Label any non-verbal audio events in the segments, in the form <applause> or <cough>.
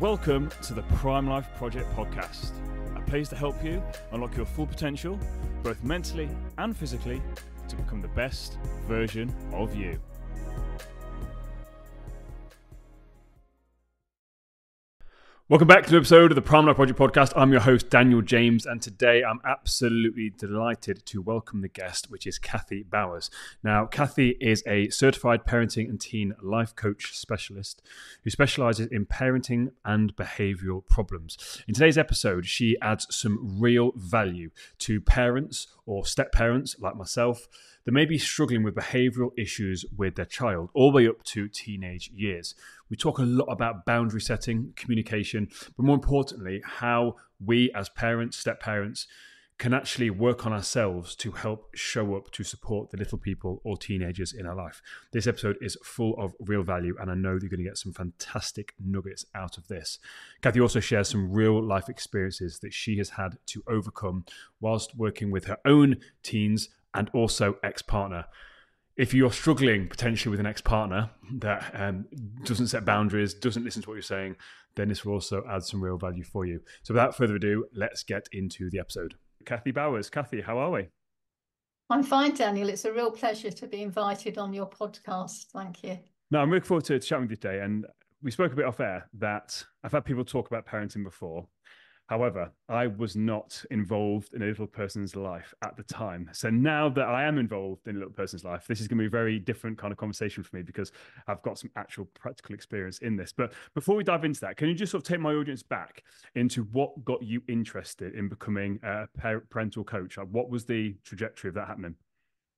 Welcome to the Prime Life Project podcast, a place to help you unlock your full potential, both mentally and physically, to become the best version of you. Welcome back to an episode of the Prime Life Project podcast. I'm your host, Daniel James, and today I'm absolutely delighted to welcome the guest, which is Kathy Bowers. Now, Kathy is a certified parenting and teen life coach specialist who specializes in parenting and behavioral problems. In today's episode, she adds some real value to parents or step parents like myself that may be struggling with behavioral issues with their child, all the way up to teenage years. We talk a lot about boundary setting, communication, but more importantly, how we as parents, step parents, can actually work on ourselves to help show up to support the little people or teenagers in our life. This episode is full of real value, and I know that you're going to get some fantastic nuggets out of this. Kathy also shares some real life experiences that she has had to overcome whilst working with her own teens and also ex partner. If you're struggling potentially with an ex partner that um, doesn't set boundaries, doesn't listen to what you're saying, then this will also add some real value for you. So, without further ado, let's get into the episode. Kathy Bowers. Kathy, how are we? I'm fine, Daniel. It's a real pleasure to be invited on your podcast. Thank you. No, I'm looking forward to chatting with you today. And we spoke a bit off air that I've had people talk about parenting before, However, I was not involved in a little person's life at the time. So now that I am involved in a little person's life, this is going to be a very different kind of conversation for me because I've got some actual practical experience in this. But before we dive into that, can you just sort of take my audience back into what got you interested in becoming a parental coach? What was the trajectory of that happening?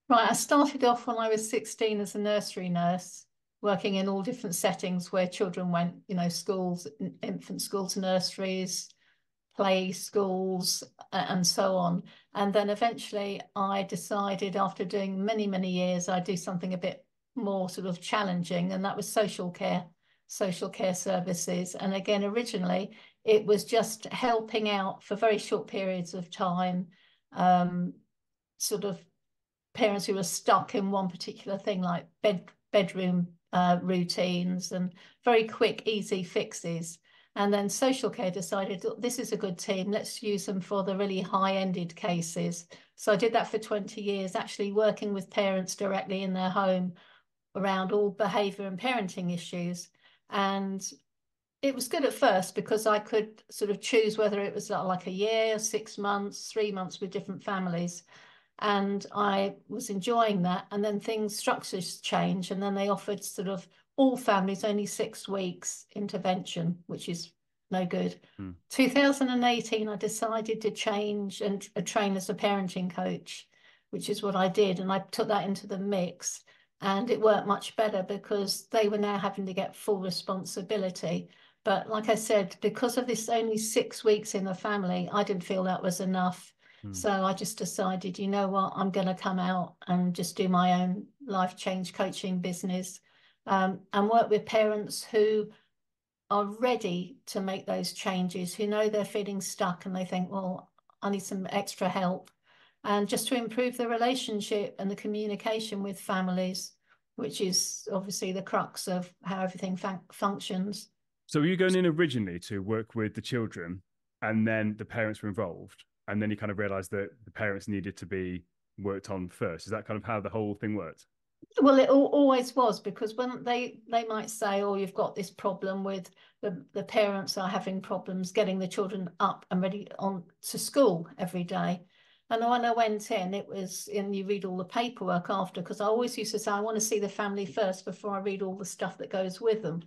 Right. I started off when I was 16 as a nursery nurse working in all different settings where children went, you know, schools, infant school to nurseries, play schools and so on. And then eventually I decided after doing many, many years, I'd do something a bit more sort of challenging, and that was social care, social care services. And again, originally it was just helping out for very short periods of time, um, sort of parents who were stuck in one particular thing like bed bedroom uh, routines and very quick, easy fixes. And then social care decided this is a good team. Let's use them for the really high ended cases. So I did that for 20 years, actually working with parents directly in their home around all behavior and parenting issues. And it was good at first because I could sort of choose whether it was like a year, six months, three months with different families. And I was enjoying that. And then things, structures change. And then they offered sort of all families only six weeks intervention, which is no good. Mm. 2018, I decided to change and uh, train as a parenting coach, which is what I did. And I took that into the mix and it worked much better because they were now having to get full responsibility. But like I said, because of this only six weeks in the family, I didn't feel that was enough. Mm. So I just decided, you know what, I'm going to come out and just do my own life change coaching business um, and work with parents who are ready to make those changes, who know they're feeling stuck and they think, well, I need some extra help. And just to improve the relationship and the communication with families, which is obviously the crux of how everything fun- functions. So, were you going in originally to work with the children and then the parents were involved? And then you kind of realized that the parents needed to be worked on first. Is that kind of how the whole thing worked? Well, it always was because when they they might say, "Oh, you've got this problem with the the parents are having problems getting the children up and ready on to school every day," and when I went in, it was and you read all the paperwork after because I always used to say, "I want to see the family first before I read all the stuff that goes with them,"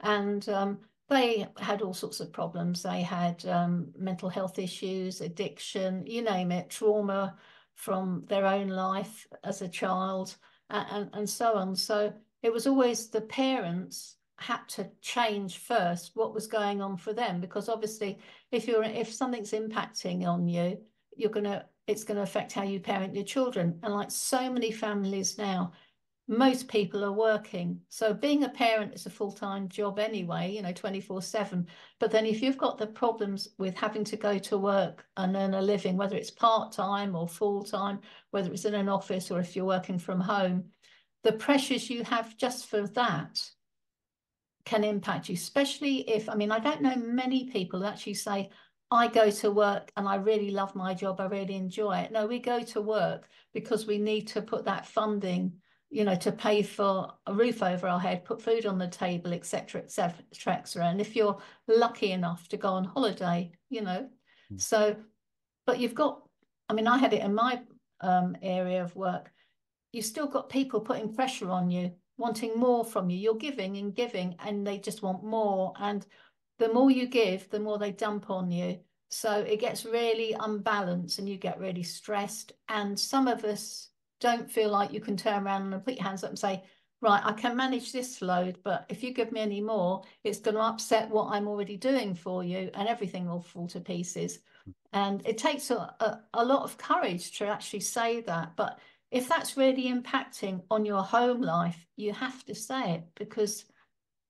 and um, they had all sorts of problems. They had um, mental health issues, addiction, you name it, trauma from their own life as a child and, and so on. So it was always the parents had to change first what was going on for them because obviously if you're if something's impacting on you you're going to it's going to affect how you parent your children and like so many families now most people are working so being a parent is a full-time job anyway you know 24 7 but then if you've got the problems with having to go to work and earn a living whether it's part-time or full-time whether it's in an office or if you're working from home the pressures you have just for that can impact you, especially if, I mean, I don't know many people who actually say, I go to work and I really love my job, I really enjoy it. No, we go to work because we need to put that funding, you know, to pay for a roof over our head, put food on the table, etc., etc., etc. And if you're lucky enough to go on holiday, you know, mm. so, but you've got, I mean, I had it in my um, area of work. You've still got people putting pressure on you wanting more from you. You're giving and giving, and they just want more. And the more you give, the more they dump on you. So it gets really unbalanced and you get really stressed. And some of us don't feel like you can turn around and put your hands up and say, right, I can manage this load, but if you give me any more, it's going to upset what I'm already doing for you and everything will fall to pieces. And it takes a, a, a lot of courage to actually say that. But if that's really impacting on your home life, you have to say it because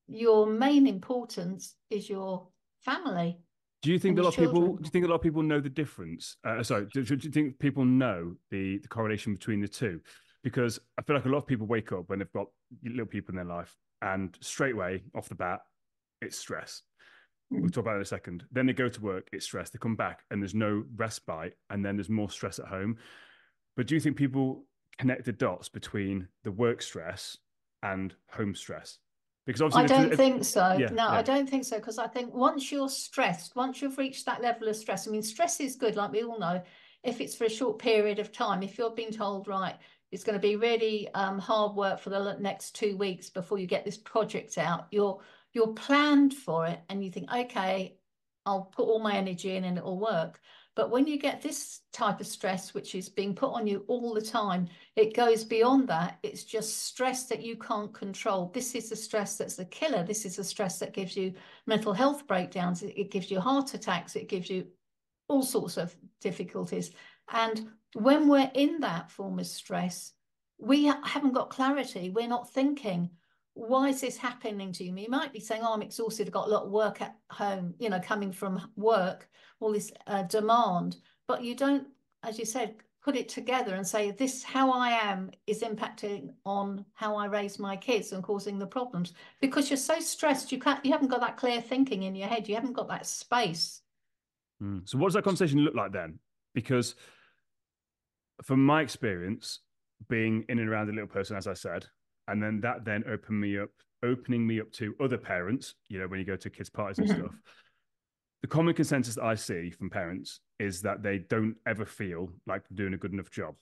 your main importance is your family. Do you think a lot of people? Do you think a lot of people know the difference? Uh, sorry, do, do, you think people know the, the correlation between the two? Because I feel like a lot of people wake up when they've got little people in their life, and straight away off the bat, it's stress. We'll talk about it in a second. Then they go to work, it's stress. They come back, and there's no respite, and then there's more stress at home. But do you think people connect the dots between the work stress and home stress? Because obviously, I don't think so. Yeah, no, yeah. I don't think so. Because I think once you're stressed, once you've reached that level of stress, I mean, stress is good, like we all know, if it's for a short period of time. If you're being told, right, it's going to be really um, hard work for the next two weeks before you get this project out, you're you're planned for it, and you think, okay, I'll put all my energy in and it'll work. But when you get this type of stress, which is being put on you all the time, it goes beyond that. It's just stress that you can't control. This is the stress that's the killer. This is the stress that gives you mental health breakdowns. It gives you heart attacks. It gives you all sorts of difficulties. And when we're in that form of stress, we haven't got clarity. We're not thinking, why is this happening to me? You might be saying, oh, I'm exhausted. I've got a lot of work at home, you know, coming from work, all this uh, demand. But you don't, as you said, put it together and say, this, how I am is impacting on how I raise my kids and causing the problems. Because you're so stressed, you can't, you haven't got that clear thinking in your head. You haven't got that space. Mm. So what does that conversation look like then? Because from my experience, being in and around a little person, as I said, and then that then opened me up opening me up to other parents you know when you go to kids parties and mm-hmm. stuff. The common consensus that i see from parents is that they don't ever feel like doing a good enough job.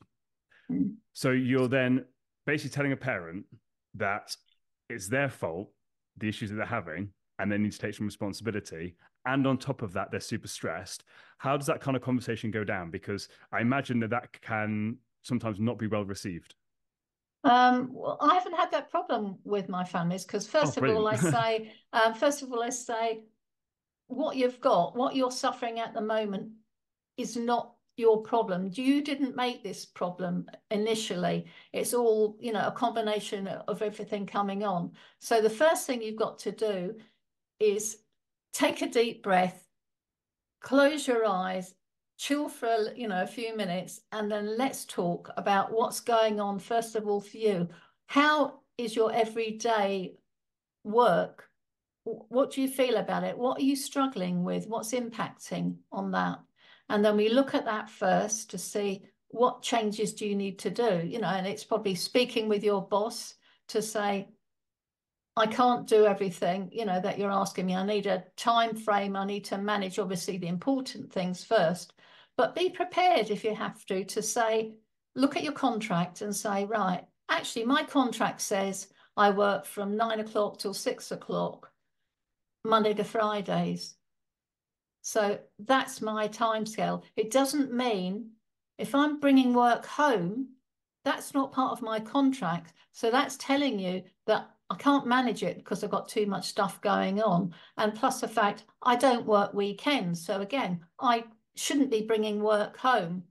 Mm. so you're then basically telling a parent that it's their fault the issues that they're having and they need to take some responsibility. And on top of that they're super stressed. How does that kind of conversation go down? Because i imagine that that can sometimes not be well received um, well, I haven't had that problem with my families because first oh, of all, I <laughs> say, um, first of all, I say, what you've got, what you're suffering at the moment, is not your problem. You didn't make this problem initially. It's all, you know, a combination of everything coming on. So the first thing you've got to do is take a deep breath, close your eyes, chill for a, you know a few minutes and then let's talk about what's going on first of all for you how is your everyday work what do you feel about it what are you struggling with what's impacting on that and then we look at that first to see what changes do you need to do you know and it's probably speaking with your boss to say I can't do everything, you know, that you're asking me. I need a time frame. I need to manage obviously the important things first. But be prepared if you have to, to say, look at your contract and say, right, actually, my contract says I work from nine o'clock till six o'clock, Monday to Fridays. So that's my time scale. It doesn't mean if I'm bringing work home, that's not part of my contract. So that's telling you that I can't manage it because I've got too much stuff going on. And plus the fact I don't work weekends. So again, I shouldn't be bringing work home.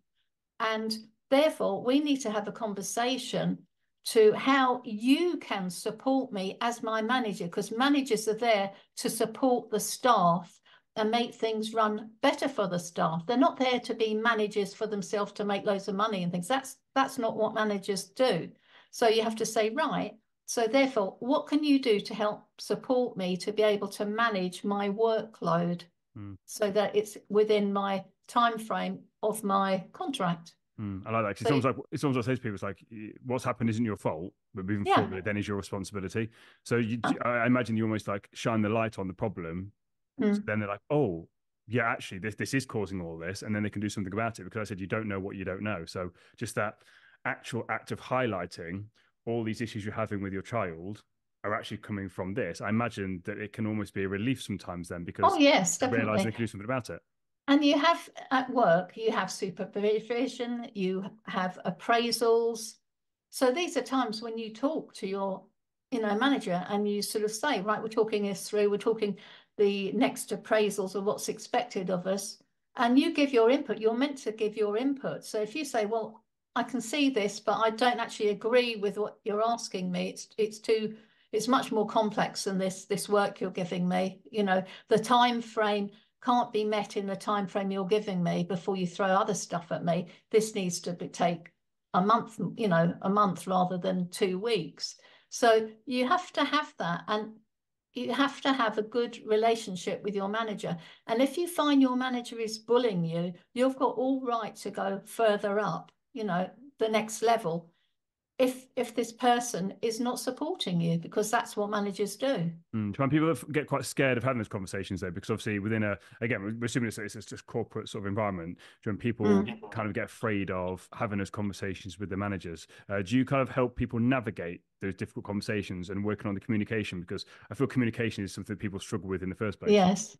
And therefore, we need to have a conversation to how you can support me as my manager, because managers are there to support the staff and make things run better for the staff. They're not there to be managers for themselves to make loads of money and things. That's that's not what managers do. So you have to say, right, So therefore, what can you do to help support me to be able to manage my workload mm. so that it's within my time frame of my contract? Mm, I like that. So, it's almost like it's almost like I say to people, it's like what's happened isn't your fault, but moving yeah. forward, then is your responsibility. So you, uh, I imagine you almost like shine the light on the problem. Mm. So then they're like, oh, yeah, actually, this this is causing all this, and then they can do something about it. Because I said you don't know what you don't know. So just that actual act of highlighting all these issues you're having with your child are actually coming from this. I imagine that it can almost be a relief sometimes then because oh yes, definitely realizing they can do something about it. And you have at work, you have supervision, you have appraisals. So these are times when you talk to your, you know, manager and you sort of say, right, we're talking this through, we're talking the next appraisals or what's expected of us. And you give your input, you're meant to give your input. So if you say, well, I can see this, but I don't actually agree with what you're asking me. It's it's too it's much more complex than this this work you're giving me. You know, the time frame can't be met in the time frame you're giving me before you throw other stuff at me. This needs to be, take a month, you know, a month rather than two weeks. So you have to have that. And you have to have a good relationship with your manager. And if you find your manager is bullying you, you've got all right to go further up, you know, the next level if if this person is not supporting you because that's what managers do. Mm. find people get quite scared of having those conversations though because obviously within a again we're assuming it's, it's just corporate sort of environment. When people mm. kind of get afraid of having those conversations with the managers? Uh, do you kind of help people navigate those difficult conversations and working on the communication? Because i feel communication is something people struggle with in the first place. Yes.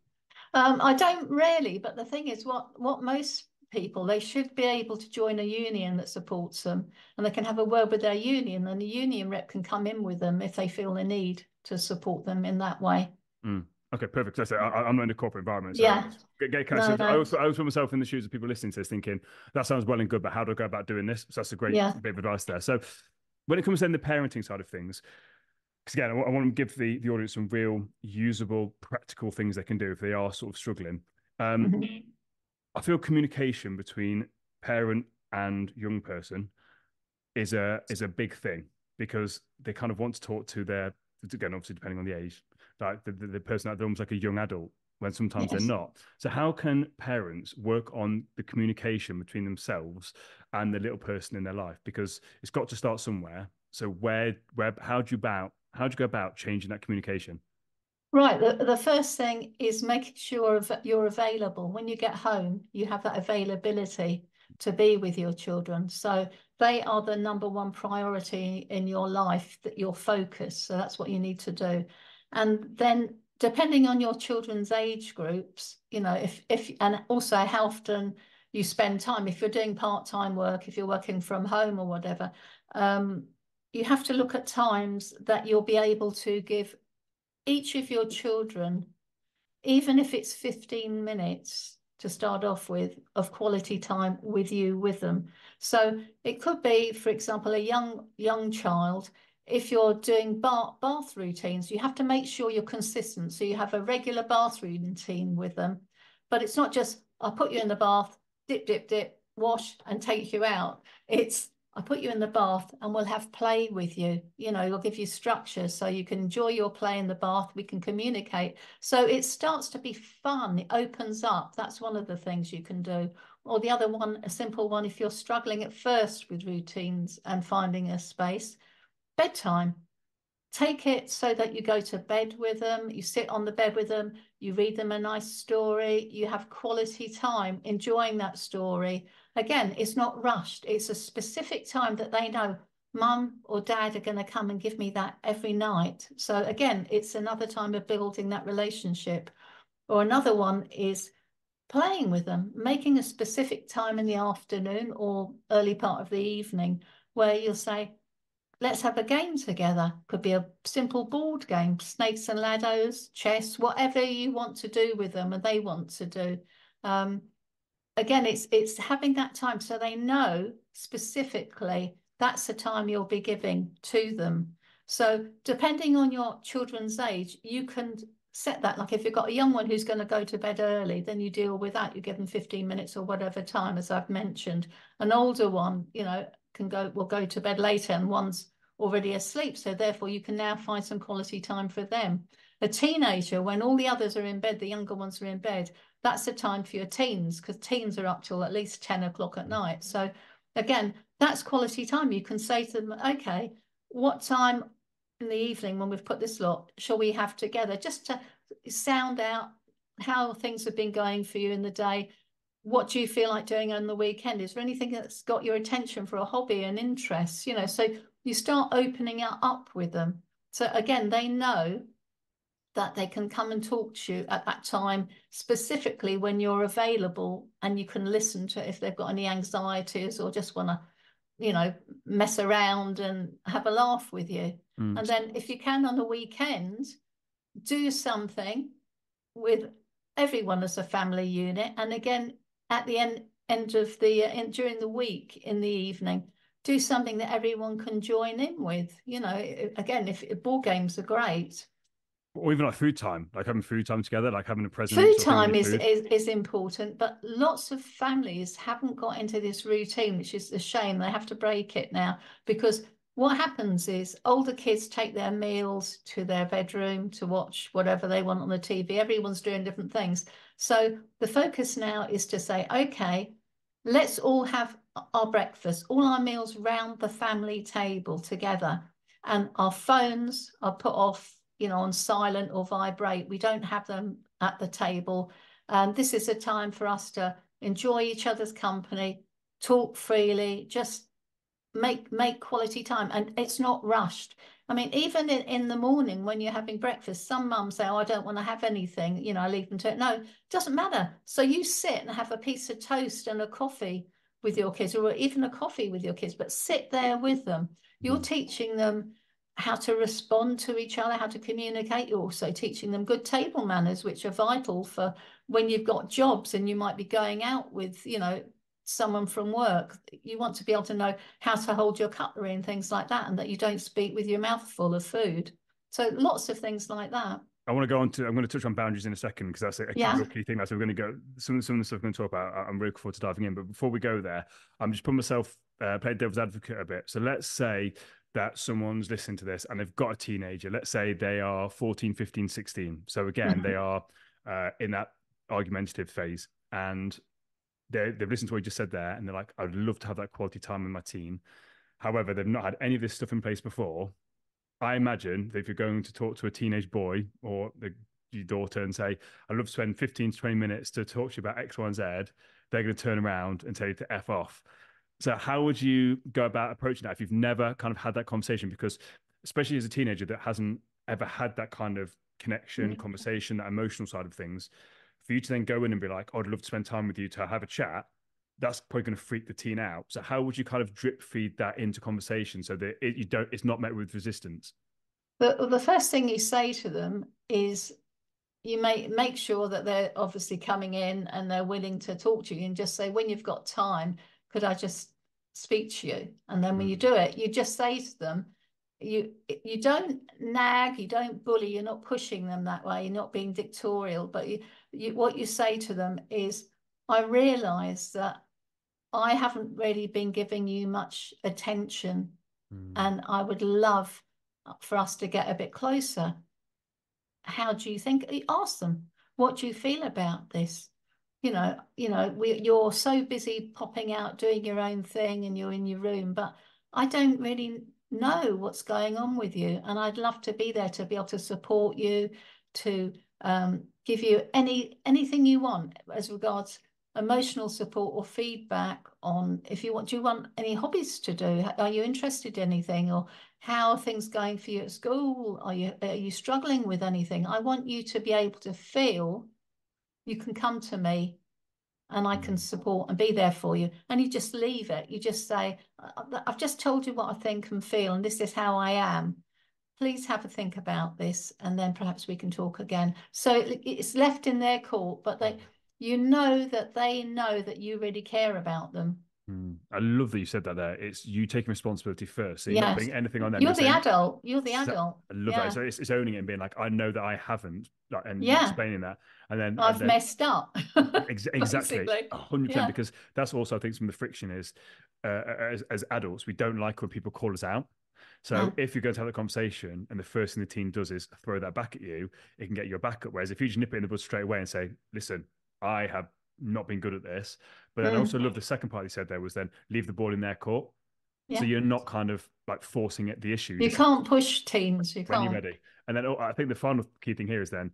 Um, I don't really, but the thing is, what what most people, they should be able to join a union that supports them and they can have a word with their union and the union rep can come in with them if they feel the need to support them in that way. Mm. Okay, perfect. So I, am in a corporate environment. So yeah. Get, kind of, no, no. I, always, I always put myself in the shoes of people listening to this thinking, that sounds well and good, but how do I go about doing this? So that's a great yeah. bit of advice there. So when it comes to the parenting side of things, because again, I, I want to give the, the audience some real usable, practical things they can do if they are sort of struggling. Um, mm-hmm. I feel communication between parent and young person is a is a big thing because they kind of want to talk to their again obviously depending on the age like the, the, the person they're almost like a young adult when sometimes yes. they're not. So how can parents work on the communication between themselves and the little person in their life? Because it's got to start somewhere. So where where how do you about how do you go about changing that communication Right. The, the first thing is making sure you're available. When you get home, you have that availability to be with your children. So they are the number one priority in your life, that your focus. So that's what you need to do. And then depending on your children's age groups, you know, if if and also how often you spend time, if you're doing part-time work, if you're working from home or whatever, um, you have to look at times that you'll be able to give each of your children, even if it's 15 minutes to start off with, of quality time with you with them. So it could be, for example, a young young child. If you're doing bath, bath routines, you have to make sure you're consistent. So you have a regular bath routine with them. But it's not just, I'll put you in the bath, dip, dip, dip, wash and take you out. It's I put you in the bath and we'll have play with you. You know, we'll give you structure so you can enjoy your play in the bath. We can communicate. So it starts to be fun. It opens up. That's one of the things you can do. Or the other one, a simple one, if you're struggling at first with routines and finding a space, bedtime. Take it so that you go to bed with them, you sit on the bed with them, you read them a nice story, you have quality time enjoying that story Again, it's not rushed. It's a specific time that they know mum or dad are going to come and give me that every night. So again, it's another time of building that relationship. Or another one is playing with them, making a specific time in the afternoon or early part of the evening where you'll say, let's have a game together. Could be a simple board game, snakes and ladders, chess, whatever you want to do with them and they want to do. Um, again, it's it's having that time so they know specifically that's the time you'll be giving to them. So depending on your children's age, you can set that. Like if you've got a young one who's going to go to bed early, then you deal with that. You give them 15 minutes or whatever time, as I've mentioned. An older one, you know, can go will go to bed later, and one's already asleep. So therefore, you can now find some quality time for them. A teenager, when all the others are in bed, the younger ones are in bed, that's the time for your teens because teens are up till at least 10 o'clock at mm. night. So again, that's quality time. You can say to them, okay, what time in the evening when we've put this lot shall we have together? Just to sound out how things have been going for you in the day. What do you feel like doing on the weekend? Is there anything that's got your attention for a hobby and interest? You know so you start opening up with them. So again they know that they can come and talk to you at that time specifically when you're available and you can listen to if they've got any anxieties or just want to you know mess around and have a laugh with you. Mm. and then if you can on the weekend do something with everyone as a family unit. And again at the end end of the uh, in, during the week in the evening do something that everyone can join in with. You know again if, if ball games are great or even like food time, like having food time together, like having a present. Food time is, food. is is important, but lots of families haven't got into this routine, which is a shame. They have to break it now because what happens is older kids take their meals to their bedroom to watch whatever they want on the TV. Everyone's doing different things. So the focus now is to say, okay, let's all have our breakfast, all our meals round the family table together. And our phones are put off you know, on silent or vibrate. We don't have them at the table. And this is a time for us to enjoy each other's company, talk freely, just make make quality time. And it's not rushed. I mean, even in, in the morning when you're having breakfast, some mums say, Oh, I don't want to have anything, you know, I leave them to it. No, it doesn't matter. So you sit and have a piece of toast and a coffee with your kids, or even a coffee with your kids, but sit there with them. You're mm. teaching them how to respond to each other, how to communicate. You're also teaching them good table manners, which are vital for when you've got jobs and you might be going out with, you know, someone from work. You want to be able to know how to hold your cutlery and things like that, and that you don't speak with your mouth full of food. So lots of things like that. I want to go on to. I'm going to touch on boundaries in a second because that's a, a yeah. key thing. That's we're going to go. Some some of the stuff we're going to talk about. I'm really looking forward to diving in. But before we go there, I'm just putting myself uh, play devil's advocate a bit. So let's say that someone's listening to this and they've got a teenager let's say they are 14 15 16 so again mm-hmm. they are uh, in that argumentative phase and they, they've listened to what you just said there and they're like i'd love to have that quality time with my teen. However they've not had any of this stuff in place before. I imagine that if you're going to talk to a teenage boy or the, your daughter and say i'd love to spend 15 to 20 minutes to talk to you about x y and z they're going to turn around and tell you to f off so how would you go about approaching that if you've never kind of had that conversation? Because especially as a teenager that hasn't ever had that kind of connection, mm-hmm. conversation, that emotional side of things, for you to then go in and be like, oh, I'd love to spend time with you to have a chat, that's probably going to freak the teen out. So how would you kind of drip feed that into conversation so that it, you don't it's not met with resistance? The, the first thing you say to them is you may make sure that they're obviously coming in and they're willing to talk to you and just say when you've got time could I just speak to you? And then when you mm. do it, you just say to them, you you don't nag, you don't bully, you're not pushing them that way, you're not being dictatorial, but you, you what you say to them is, I realize that I haven't really been giving you much attention, mm. and I would love for us to get a bit closer. How do you think? Ask them, what do you feel about this? You know, you know, we, you're so busy popping out, doing your own thing, and you're in your room, but I don't really know what's going on with you, and I'd love to be there to be able to support you, to um, give you any anything you want as regards emotional support or feedback on if you want do you want any hobbies to do? Are you interested in anything? Or how are things going for you at school? Are you are you struggling with anything? I want you to be able to feel you can come to me and I can mm. support and be there for you. And you just leave it. You just say, I've just told you what I think and feel, and this is how I am. Please have a think about this, and then perhaps we can talk again. So it's left in their court, but they, you know that they know that you really care about them. Mm. I love that you said that there. It's you taking responsibility first. So you're yes. not putting anything on them. You're, the saying, adult. You're the adult. I love yeah. that. So it's, it's, owning it and being like, I know that I haven't, like, and yeah. explaining that. And then I've and then, messed up. <laughs> ex- exactly. hundred percent. Because that's also I think some of the friction is uh, as, as adults, we don't like when people call us out. So if you're going to have a conversation and the first thing the team does is throw that back at you, it can get your back up. Whereas if you just nip it in the bud straight away and say, listen, I have not been good at this. But then I Mm. also love the second part you said there was then leave the ball in their court. So you're not kind of like forcing it the issue. You can't push teens. You when can't. you're ready. And then oh, I think the final key thing here is then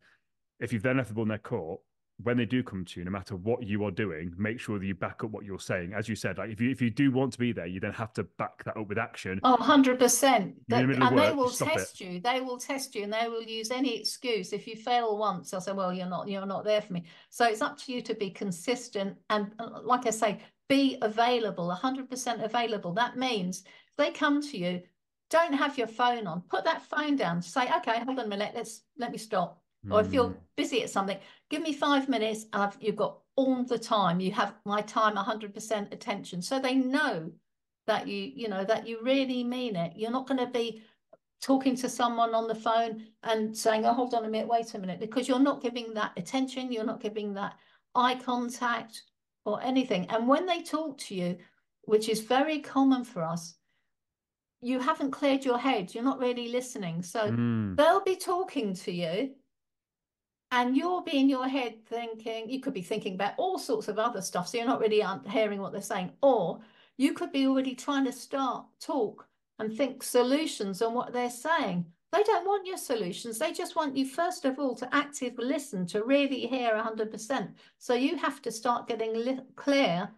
if you've then left the ball in their court, when they do come to you, no matter what you are doing, make sure that you back up what you're saying. As you said, like if you if you do want to be there, you then have to back that up with action. Oh, 100%. You're the That- middle and they will stop it. test you. They will test you and they will use any excuse. If you fail once, they'll say, well, you're not, you're not there for me. So it's up to you to be consistent and uh, like I say, be available, 100% available. That means they come to you, don't have your phone on. Put that phone down. Say, okay, hold on a minute. Let's let me stop. Or if you're Mm. busy at something, give me five minutes and I've, you've got all the time. You have my time 100% attention. So they know that you, you know, that you really mean it. You're not going to be talking to someone on the phone and saying, oh, hold on a minute, wait a minute, because you're not giving that attention. You're not giving that eye contact or anything. And when they talk to you, which is very common for us, you haven't cleared your head. You're not really listening. So Mm. they'll be talking to you and you'll be in your head thinking you could be thinking about all sorts of other stuff so you're not really hearing what they're saying. Or you could be already trying to start talk and think solutions on what they're saying. They don't want your solutions. They just want you first of all to actively listen to really hear 100% so you have to start getting clear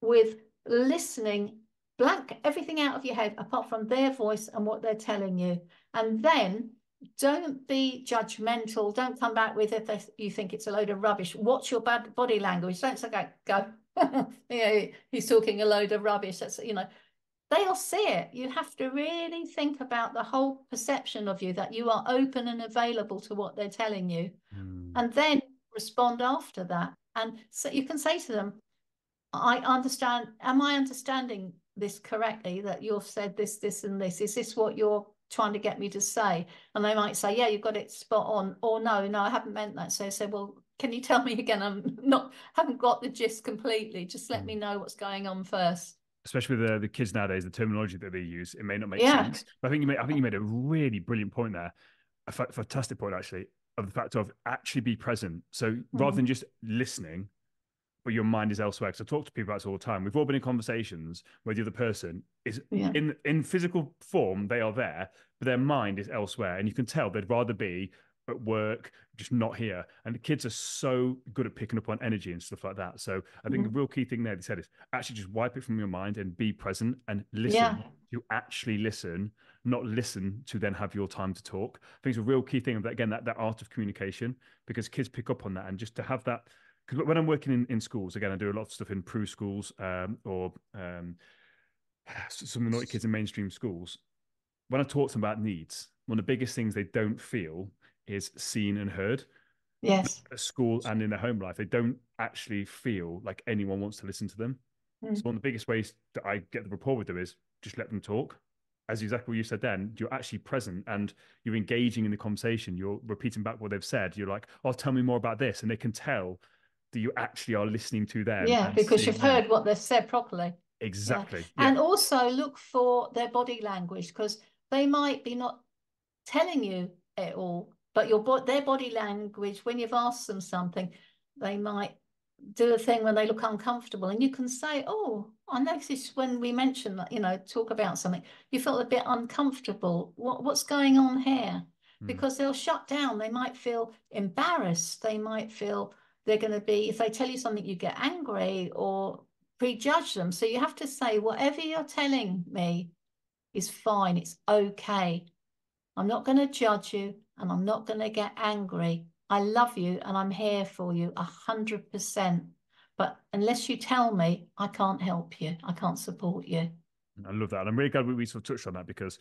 with listening blank everything out of your head apart from their voice and what they're telling you. And then don't be judgmental don't come back with if they, you think it's a load of rubbish watch your bad body language don't say go go <laughs> yeah he's talking a load of rubbish that's you know they'll see it you have to really think about the whole perception of you that you are open and available to what they're telling you Mm. and then respond after that. And so you can say to them, I understand, am I understanding this correctly that you've said this, this, and this? Is this what you're trying to get me to say? And they might say, Yeah, you've got it spot on, or no, no, I haven't meant that. So I say, Well, can you tell me again? I'm not haven't got the gist completely. Just let me know what's going on first. Especially with the, the kids nowadays, the terminology that they use, it may not make Yeah. sense. But I think you made I think you made a really brilliant point there, a fantastic point actually, of the fact of actually be present. So rather Mhm. than just listening, but your mind is elsewhere. Because I talk to people about this all the time. We've all been in conversations where the other person is Yeah. in in physical form, they are there, but their mind is elsewhere, and you can tell they'd rather be at work, just not here. And the kids are so good at picking up on energy and stuff like that. So I think Mhm. the real key thing there they said is actually just wipe it from your mind and be present and listen Yeah. to actually listen, not listen to then have your time to talk. I think it's a real key thing of that again, that, that art of communication, because kids pick up on that and just to have that because when I'm working in, in schools, again, I do a lot of stuff in PRU schools um, or um, <sighs> some of the naughty kids in mainstream schools. When I talk to them about needs, one of the biggest things they don't feel is seen and heard Yes. at school and in their home life. They don't actually feel like anyone wants to listen to them. Mm. So one of the biggest ways that I get the rapport with them is just let them talk. As exactly what you said then, you're actually present and you're engaging in the conversation. You're repeating back what they've said. You're like, oh, tell me more about this. And they can tell that you actually are listening to them. Yeah, because you've them. heard what they've said properly. Exactly. And yeah. also look for their body language because they might be not telling you it all, but your bo- their body language, when you've asked them something, they might do a thing when they look uncomfortable. And you can say, Oh, I noticed when we mentioned that, you know, talk about something, you felt a bit uncomfortable. What, what's going on here? Hmm. Because they'll shut down. They might feel embarrassed. They might feel they're going to be, if they tell you something, you get angry or prejudge them. So you have to say, whatever you're telling me is fine. It's okay. I'm not going to judge you and I'm not going to get angry. I love you and I'm here for you a hundred percent. But unless you tell me, I can't help you. I can't support you. I love that. And I'm really glad we, we sort of touched on that because,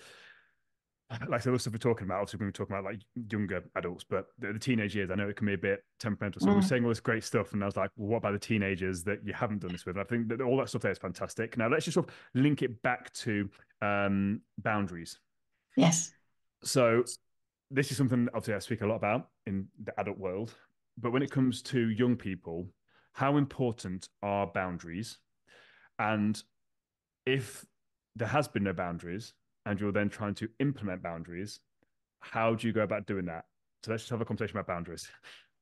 <laughs> like I said, the stuff we're talking about, obviously, when we're talking about like younger adults, but the, the teenage years, I know it can be a bit temperamental. So we're Mm. saying all this great stuff, and I was like, well, what about the teenagers that you haven't done this with? And I think that all that stuff there is fantastic. Now, let's just sort of link it back to um, boundaries. Yes. So, this is something obviously I speak a lot about in the adult world, but when it comes to young people, how important are boundaries? And if there has been no boundaries and you're then trying to implement boundaries, how do you go about doing that? So let's just have a conversation about boundaries.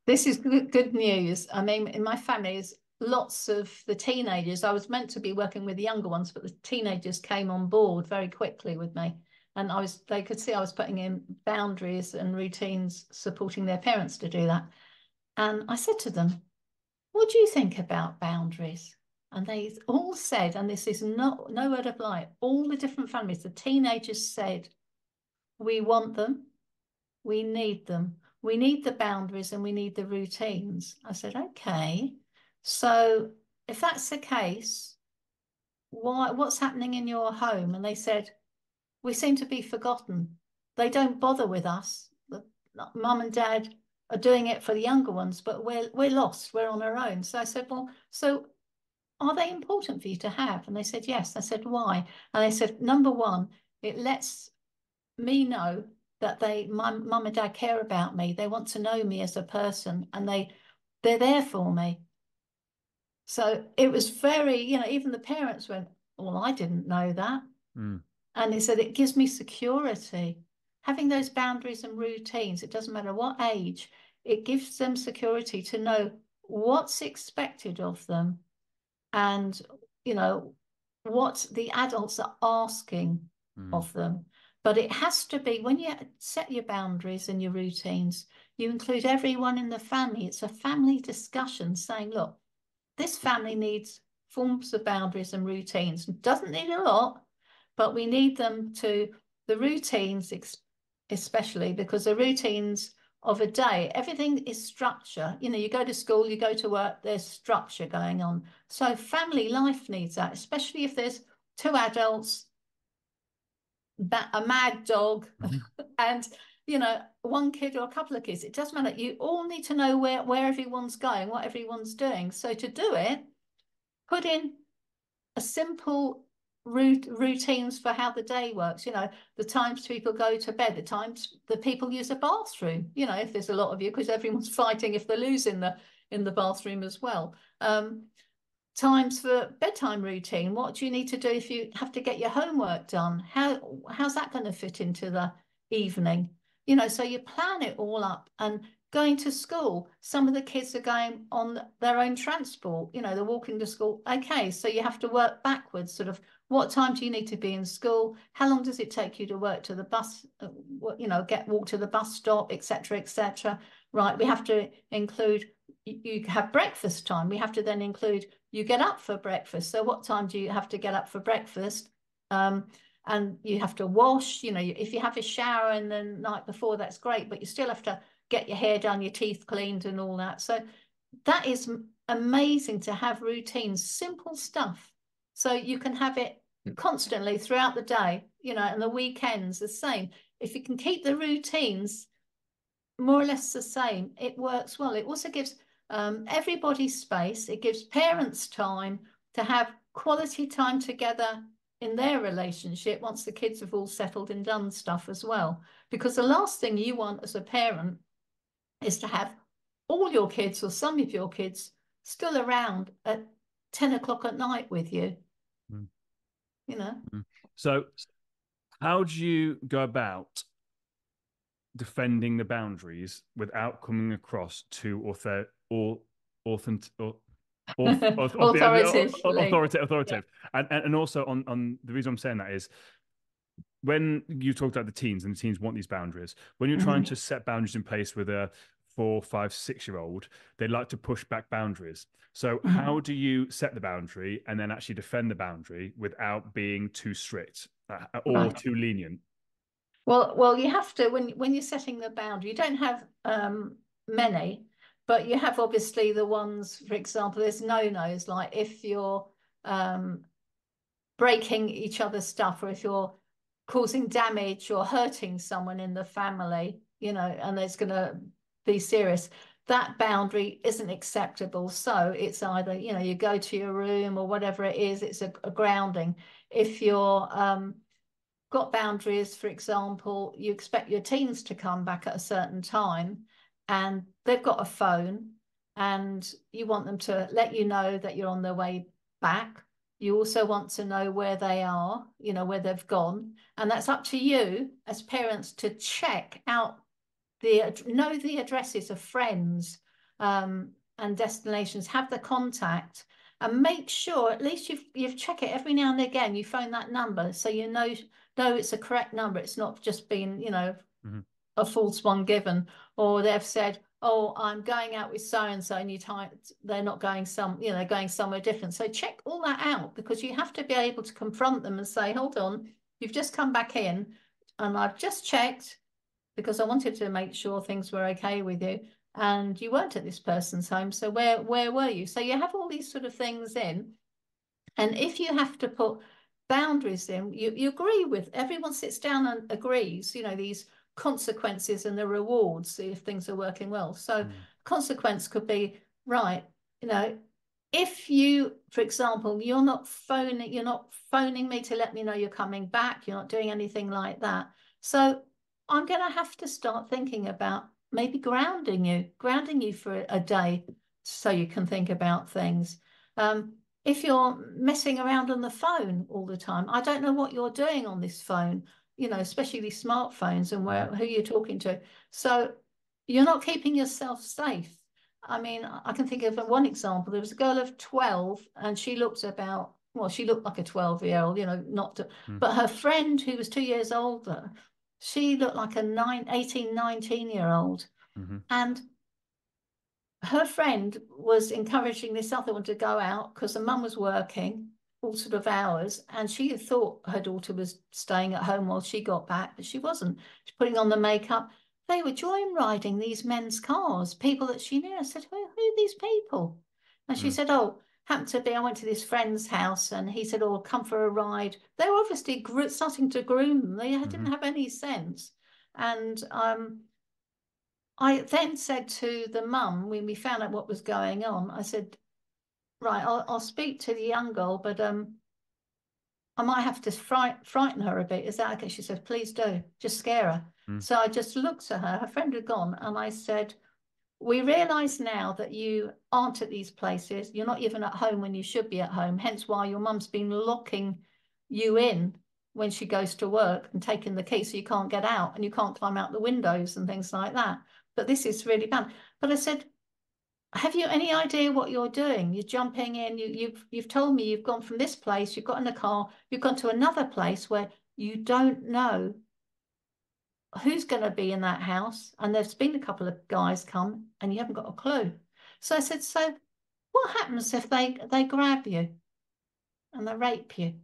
This is good news. I mean, in my family, lots of the teenagers, I was meant to be working with the younger ones, but the teenagers came on board very quickly with me. And I was, they could see I was putting in boundaries and routines, supporting their parents to do that. And I said to them, what do you think about boundaries? And they all said, and this is not no word of lie, all the different families, the teenagers said, we want them, we need them, we need the boundaries and we need the routines. I said, okay. So if that's the case, why what's happening in your home? And they said, we seem to be forgotten. They don't bother with us. Mum and dad are doing it for the younger ones, but we're we're lost. We're on our own. So I said, well, so are they important for you to have? And they said, yes. I said, why? And they said, number one, it lets me know that they, my mum and dad care about me. They want to know me as a person and they, they're there for me. So it was very, you know, even the parents went, well, I didn't know that. Mm. And he said, it gives me security. Having those boundaries and routines, it doesn't matter what age, it gives them security to know what's expected of them and, you know, what the adults are asking mm. of them. But it has to be when you set your boundaries and your routines, you include everyone in the family. It's a family discussion saying, look, this family needs forms of boundaries and routines. Doesn't need a lot, but we need them to the routines, especially because the routines of a day, everything is structure. You know, you go to school, you go to work, there's structure going on. So family life needs that, especially if there's two adults, a mad dog, mm-hmm. <laughs> and you know, one kid or a couple of kids. It doesn't matter. You all need to know where where everyone's going, what everyone's doing. So to do it, put in a simple root, routines for how the day works. You know, the times people go to bed, the times the people use a bathroom. You know, if there's a lot of you, because everyone's <laughs> fighting if they're losing the in the bathroom as well. Um, times for bedtime routine. What do you need to do if you have to get your homework done? How how's that going to fit into the evening? You know, so you plan it all up and going to school. Some of the kids are going on their own transport, you know, they're walking to school. Okay, so you have to work backwards, sort of what time do you need to be in school? How long does it take you to work to the bus, uh, you know, get walk to the bus stop, etc., etc. Right, we have to include, you have breakfast time. We have to then include, you get up for breakfast. So what time do you have to get up for breakfast? Um, and you have to wash, you know, if you have a shower in the night before, that's great, but you still have to get your hair done, your teeth cleaned, and all that. So that is amazing to have routines, simple stuff. So you can have it constantly throughout the day, you know, and the weekends the same. If you can keep the routines more or less the same, it works well. It also gives um, everybody space. It gives parents time to have quality time together in their relationship once the kids have all settled and done stuff as well. Because the last thing you want as a parent is to have all your kids or some of your kids still around at 10 o'clock at night with you. You know? Mm. So, how do you go about defending the boundaries without coming across too author or authentic or authoritative, authoritative, authoritative. Yeah. And, and also on on the reason I'm saying that is when you talked about the teens and the teens want these boundaries, when you're trying mm-hmm. to set boundaries in place with a four, five, six year old, they like to push back boundaries. So, mm-hmm. how do you set the boundary and then actually defend the boundary without being too strict uh, or right. too lenient? Well, well, you have to when when you're setting the boundary. You don't have um, many, but you have obviously the ones. For example, there's no nos. Like if you're um, breaking each other's stuff, or if you're causing damage or hurting someone in the family, you know, and there's going to be serious. That boundary isn't acceptable. So it's either you know you go to your room or whatever it is it's a, a grounding. If you're um, got boundaries for example you expect your teens to come back at a certain time and they've got a phone and you want them to let you know that you're on their way back. You also want to know where they are, you know, where they've gone. And that's up to you as parents to check out the, know the addresses of friends um, and destinations, have the contact and make sure at least you've you've check it every now and again. You phone that number so you know know it's a correct number. It's not just been you know mm-hmm. a false one given, or they've said, "Oh, I'm going out with so and so," and you type they're not going some you know going somewhere different. So check all that out because you have to be able to confront them and say, "Hold on, you've just come back in, and I've just checked." Because I wanted to make sure things were okay with you and you weren't at this person's home so where where were you? So you have all these sort of things in and if you have to put boundaries in you, you agree with everyone sits down and agrees you know these consequences and the rewards if things are working well. So mm. consequence could be right you know if you for example you're not phoning you're not phoning me to let me know you're coming back you're not doing anything like that. So i'm going to have to start thinking about maybe grounding you, grounding you for a day so you can think about things. Um, if you're messing around on the phone all the time, I don't know what you're doing on this phone, you know, especially these smartphones and where who you're talking to. So you're not keeping yourself safe. I mean, I can think of one example. There was a girl of 12 and she looked about, well, she looked like a 12 year old, you know, not, to, mm. but her friend who was two years older she looked like a nine, 18, 19 year old. Mm-hmm. And her friend was encouraging this other one to go out because the mum was working all sort of hours and she thought her daughter was staying at home while she got back, but she wasn't. She's putting on the makeup. They were joyriding these men's cars, people that she knew. I said, Who, who are these people? And she mm. said, Oh, happened to be, I went to this friend's house and he said, Oh, come for a ride. They were obviously gr- starting to groom them. They mm-hmm. didn't have any sense. And um, I then said to the mum, when we found out what was going on, I said, Right, I'll, I'll speak to the young girl, but um, I might have to fright, frighten her a bit. Is that okay? She said, Please do, just scare her. Mm. So I just looked at her, her friend had gone, and I said, we realize now that you aren't at these places. You're not even at home when you should be at home. Hence why your mum's been locking you in when she goes to work and taking the key so you can't get out and you can't climb out the windows and things like that. But this is really bad. But I said, have you any idea what you're doing? You're jumping in, you, you've you've told me you've gone from this place, you've got in a car, you've gone to another place where you don't know who's going to be in that house? And there's been a couple of guys come and you haven't got a clue. So I said, so what happens if they, they grab you and they rape you?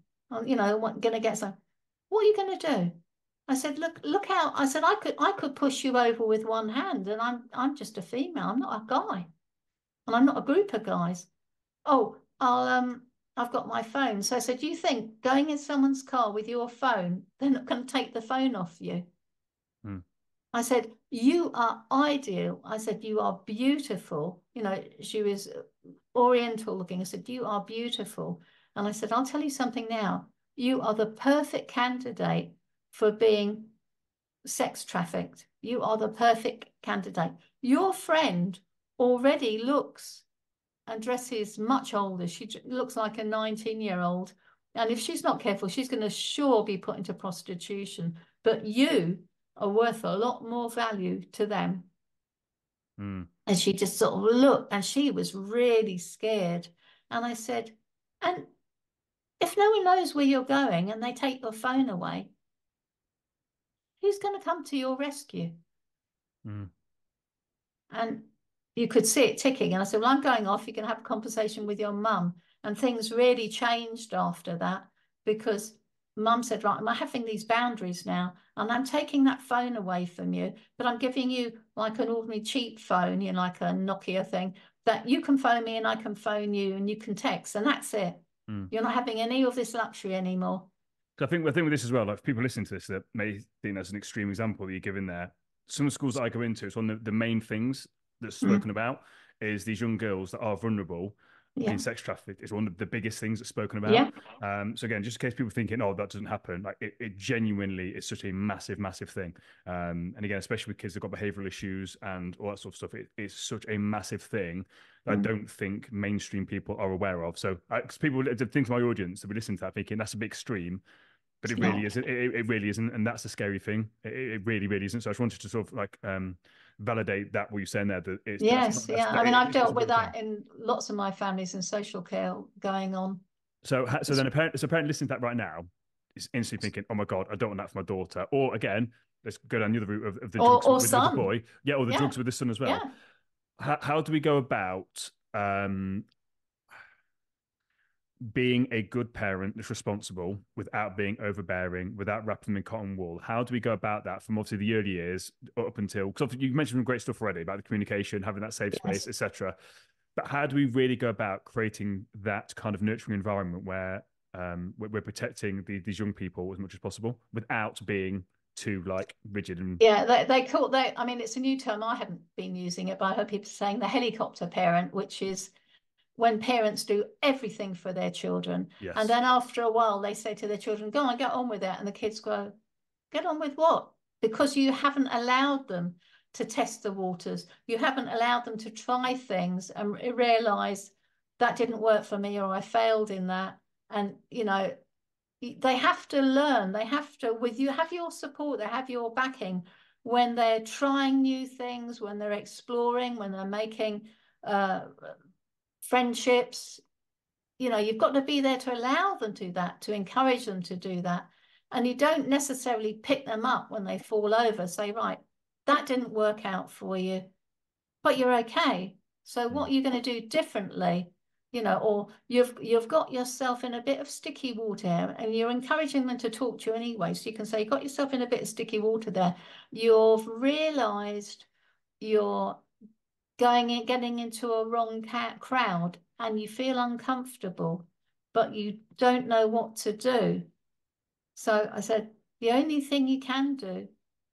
you know, what going to get some, what are you going to do? I said, look, look out. I said, I could, I could push you over with one hand and I'm, I'm just a female. I'm not a guy and I'm not a group of guys. Oh, I'll, um, I've got my phone. So I said, do you think going in someone's car with your phone, they're not going to take the phone off you? I said, You are ideal. I said, You are beautiful. You know, she was uh, oriental looking. I said, You are beautiful. And I said, I'll tell you something now. You are the perfect candidate for being sex trafficked. You are the perfect candidate. Your friend already looks and dresses much older. She looks like a 19 year old. And if she's not careful, she's going to sure be put into prostitution. But you are worth a lot more value to them. Mm. And she just sort of looked and she was really scared. And I said, and if no one knows where you're going and they take your phone away, who's going to come to your rescue? Mm. And you could see it ticking. And I said, Well, I'm going off. You can have a conversation with your mum. And things really changed after that because mum said, Right, I'm having these boundaries now, and I'm taking that phone away from you, but I'm giving you like an ordinary cheap phone, you know, like a Nokia thing, that you can phone me and I can phone you and you can text, and that's it. Mm. You're not having any of this luxury anymore. I think the thing with this as well, like people listening to this that may think that's an extreme example that you're giving there. Some of the schools that I go into, it's one of the, the main things that's mm. spoken mm. about is these young girls that are vulnerable Yeah. being sex trafficked is one of the biggest things that's spoken about. Yeah. Um, so again, just in case people thinking, oh, that doesn't happen, like it, it genuinely is such a massive, massive thing. Um, and again, especially with kids that got behavioural issues and all that sort of stuff, it, it's such a massive thing that I Mm. don't think mainstream people are aware of. So, because people, the things my audience that we listen to that thinking that's a bit extreme, but it really not. isn't. It, it really isn't, and that's the scary thing. It, it really, really isn't. So I just wanted to sort of like um, validate that what you're saying there. That it's, that's Yes, yeah. that's- I mean, it- I've dealt with that thing. in lots of my families in social care going on. So, so then a parent, so a parent listening to that right now is instantly thinking, "Oh my god, I don't want that for my daughter." Or again, let's go down the other route of, of the drugs or with, with the boy, yeah, or the Yeah. drugs with the son as well. Yeah. How, how do we go about um, being a good parent that's responsible without being overbearing, without wrapping them in cotton wool? How do we go about that from obviously the early years up until? Because you mentioned some great stuff already about the communication, having that safe space, Yes. etc. But how do we really go about creating that kind of nurturing environment where um, we're, we're protecting the, these young people as much as possible without being too like rigid and Yeah, they, they call they. I mean, it's a new term. I haven't been using it, but I heard people saying the helicopter parent, which is when parents do everything for their children, yes, and then after a while they say to their children, "Go on, get on with it," and the kids go, "Get on with what?" Because you haven't allowed them to test the waters. You haven't allowed them to try things and realize that didn't work for me, or I failed in that. And you know, they have to learn they have to with you have your support they have your backing when they're trying new things when they're exploring when they're making uh, friendships you know you've got to be there to allow them to do that to encourage them to do that and you don't necessarily pick them up when they fall over say right that didn't work out for you but you're okay so hmm. what are you going to do differently you know, or you've you've got yourself in a bit of sticky water and you're encouraging them to talk to you anyway. So you can say, you got yourself in a bit of sticky water there. You've realized you're going in, getting into a wrong crowd and you feel uncomfortable, but you don't know what to do. So I said, the only thing you can do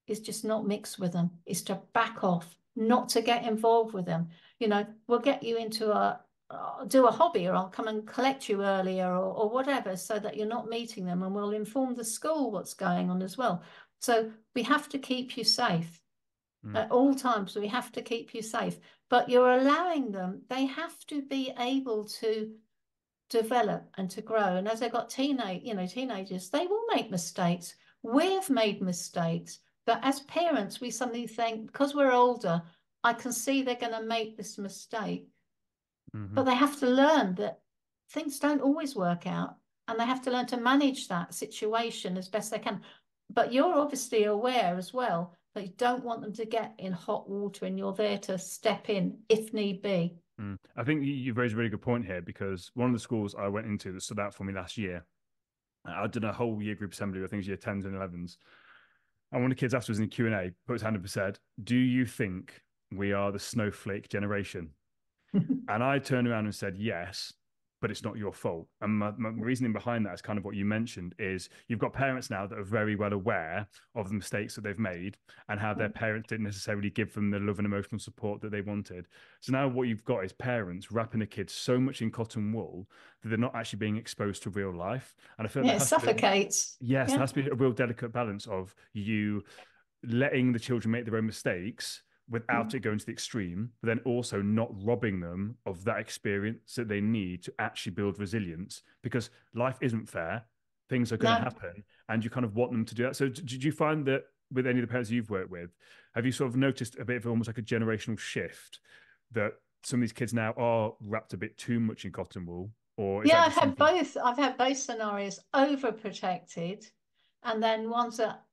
is just not mix with them, is to back off, not to get involved with them. You know, we'll get you into a uh, do a hobby or I'll come and collect you earlier or, or whatever so that you're not meeting them and we'll inform the school what's going on as well. So we have to keep you safe Mm. at all times. We have to keep you safe, but you're allowing them, they have to be able to develop and to grow. And as they got teenage, you know, teenagers, they will make mistakes. We've made mistakes, but as parents, we suddenly think because we're older, I can see they're going to make this mistake. Mhm. But they have to learn that things don't always work out and they have to learn to manage that situation as best they can. But you're obviously aware as well that you don't want them to get in hot water and you're there to step in if need be. Mm. I think you- you've raised a really good point here because one of the schools I went into that stood out for me last year, I did a whole year group assembly, I think it was year 10s and 11s. And one of the kids afterwards in the Q&A put his hand up and said, do you think we are the snowflake generation? <laughs> And I turned around and said, yes, but it's not your fault. And my, my reasoning behind that is kind of what you mentioned is you've got parents now that are very well aware of the mistakes that they've made and how their mm. parents didn't necessarily give them the love and emotional support that they wanted. So now what you've got is parents wrapping the kids so much in cotton wool that they're not actually being exposed to real life. And I feel Yeah, that it to be- suffocates. Yes, Yeah. there has to be a real delicate balance of you letting the children make their own mistakes without Mm. it going to the extreme, but then also not robbing them of that experience that they need to actually build resilience because life isn't fair. Things are going to No. happen, and you kind of want them to do that. So, did you find that with any of the parents you've worked with, have you sort of noticed a bit of almost like a generational shift that some of these kids now are wrapped a bit too much in cotton wool? Or Yeah, I've had both. I've had both scenarios overprotected and then ones that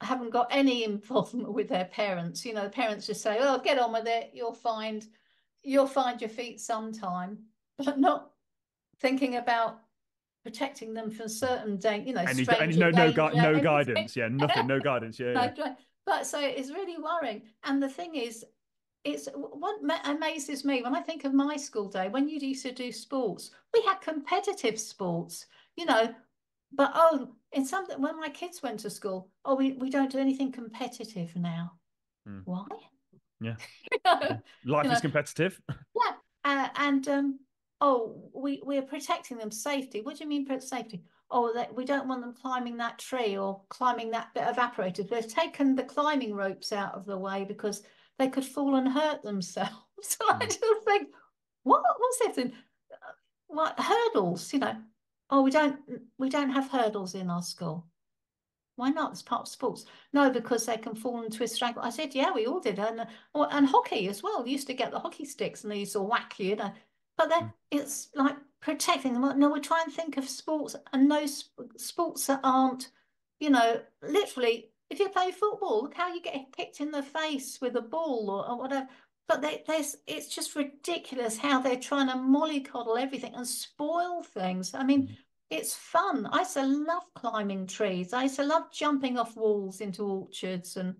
haven't got any <laughs> involvement with their parents. You know, the parents just say, Oh, get on with it, you'll find you'll find your feet sometime, but not thinking about protecting them from certain danger, you know, Any, any no no danger, no guidance, yeah, nothing, no guidance, yeah, <laughs> yeah. No, dra- but so it's really worrying. And the thing is, it's what amazes me when I think of my school day when you used to do sports, we had competitive sports, you know. But oh, in something when my kids went to school, oh, we, we don't do anything competitive now. Hmm. Why? Yeah. <laughs> You know? Life You is know, competitive. <laughs> uh, and um, oh, we, we're protecting them safety. What do you mean safety? Oh, that we don't want them climbing that tree or climbing that bit of apparatus. We've taken the climbing ropes out of the way because they could fall and hurt themselves. <laughs> so I just think, what? What's this? What hurdles? You know? Oh, we don't we don't have hurdles in our school. Why not? It's part of sports. No, because they can fall and twist ankle. I said, yeah, we all did, and and hockey as well. We used to get the hockey sticks and they used to whack you, you know. But then mm. it's like protecting them. No, we try and think of sports and those sports that aren't, you know, literally. If you play football, look how you get kicked in the face with a ball or, or whatever. But they, it's just ridiculous how they're trying to mollycoddle everything and spoil things. I mean, mm it's fun. I used to love climbing trees. I used to love jumping off walls into orchards and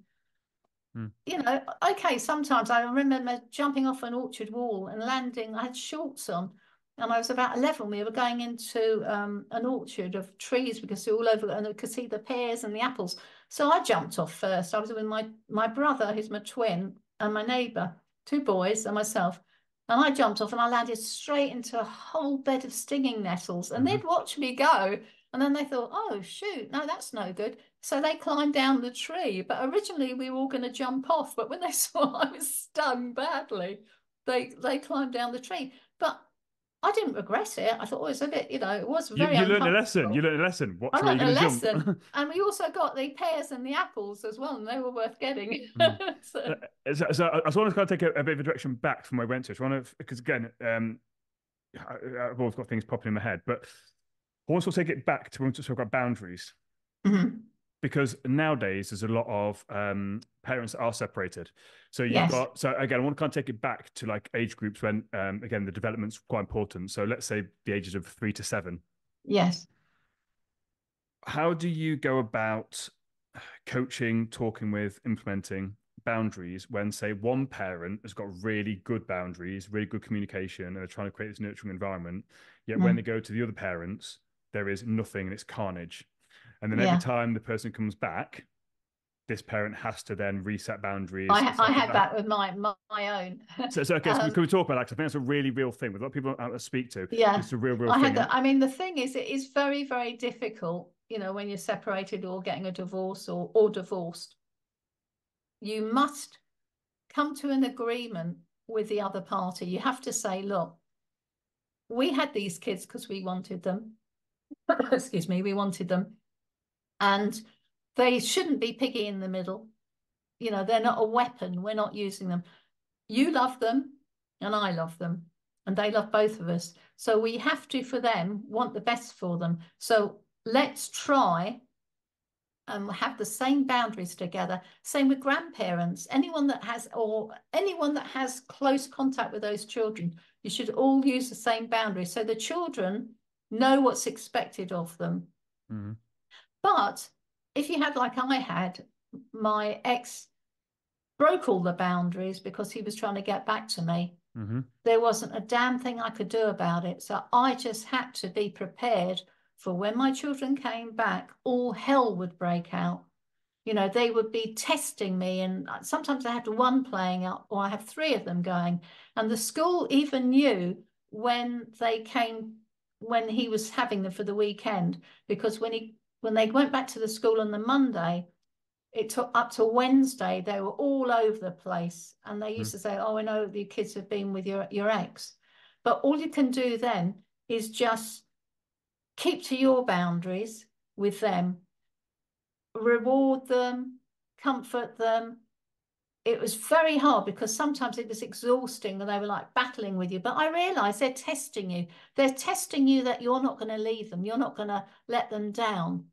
mm. you know, okay, sometimes I remember jumping off an orchard wall and landing, I had shorts on and I was about 11. We were going into um, an orchard of trees because they're all over and I could see the pears and the apples. So I jumped off first. I was with my, my brother, who's my twin, and my neighbour, two boys and myself. And I jumped off and I landed straight into a whole bed of stinging nettles. And mm-hmm. they'd watch me go. And then they thought, oh, shoot, no, that's no good. So they climbed down the tree. But originally we were all going to jump off. But when they <laughs> saw I was stung badly, they, they climbed down the tree. But I didn't regret it. I thought, oh, it was a bit, you know, it was very. You, you learned a lesson. You learned a lesson. What I learned a lesson, <laughs> and we also got the pears and the apples as well, and they were worth getting. Mm. <laughs> so. Uh, so, so, I just want to kind of take a, a, bit of a direction back from where I went to. I want to, because again, um, I, have always got things popping in my head, but I want to take it back to when we talk about boundaries. Mm-hmm because nowadays there's a lot of um, parents are separated. So you've yes. got so again, I want to kind of take it back to like age groups when um, again the development's quite important. So let's say the ages of three to seven. Yes. How do you go about coaching, talking with, implementing boundaries when say one parent has got really good boundaries, really good communication, and they're trying to create this nurturing environment, yet mm. when they go to the other parents, there is nothing and it's carnage. And then yeah. every time the person comes back, this parent has to then reset boundaries. I, I had that. that with my my own. so, so okay, um, so can we talk about that? I think that's a really real thing with what people I speak to. Yeah, it's a real, real I thing. Had that. I mean, the thing is, it is very, very difficult. You know, when you're separated or getting a divorce or or divorced, you must come to an agreement with the other party. You have to say, look, we had these kids because we wanted them. <coughs> Excuse me, we wanted them and they shouldn't be piggy in the middle. You know, they're not a weapon. We're not using them. You love them, and I love them, and they love both of us. So we have to, for them, want the best for them. So let's try and have the same boundaries together. Same with grandparents. Anyone that has, or anyone that has close contact with those children, you should all use the same boundaries. So the children know what's expected of them. Mm-hmm. But if you had, like I had, my ex broke all the boundaries because he was trying to get back to me. Mm-hmm. There wasn't a damn thing I could do about it. So I just had to be prepared for when my children came back, all hell would break out. You know, they would be testing me, and sometimes I had one playing up, or I have three of them going. And the school even knew when they came, when he was having them for the weekend, because when he when they went back to the school on the Monday, it took up to Wednesday, they were all over the place. And they used mm. to say, Oh, I know the kids have been with your, your ex. But all you can do then is just keep to your boundaries with them, reward them, comfort them. It was very hard because sometimes it was exhausting and they were like battling with you. But I realized they're testing you. They're testing you that you're not going to leave them. You're not going to let them down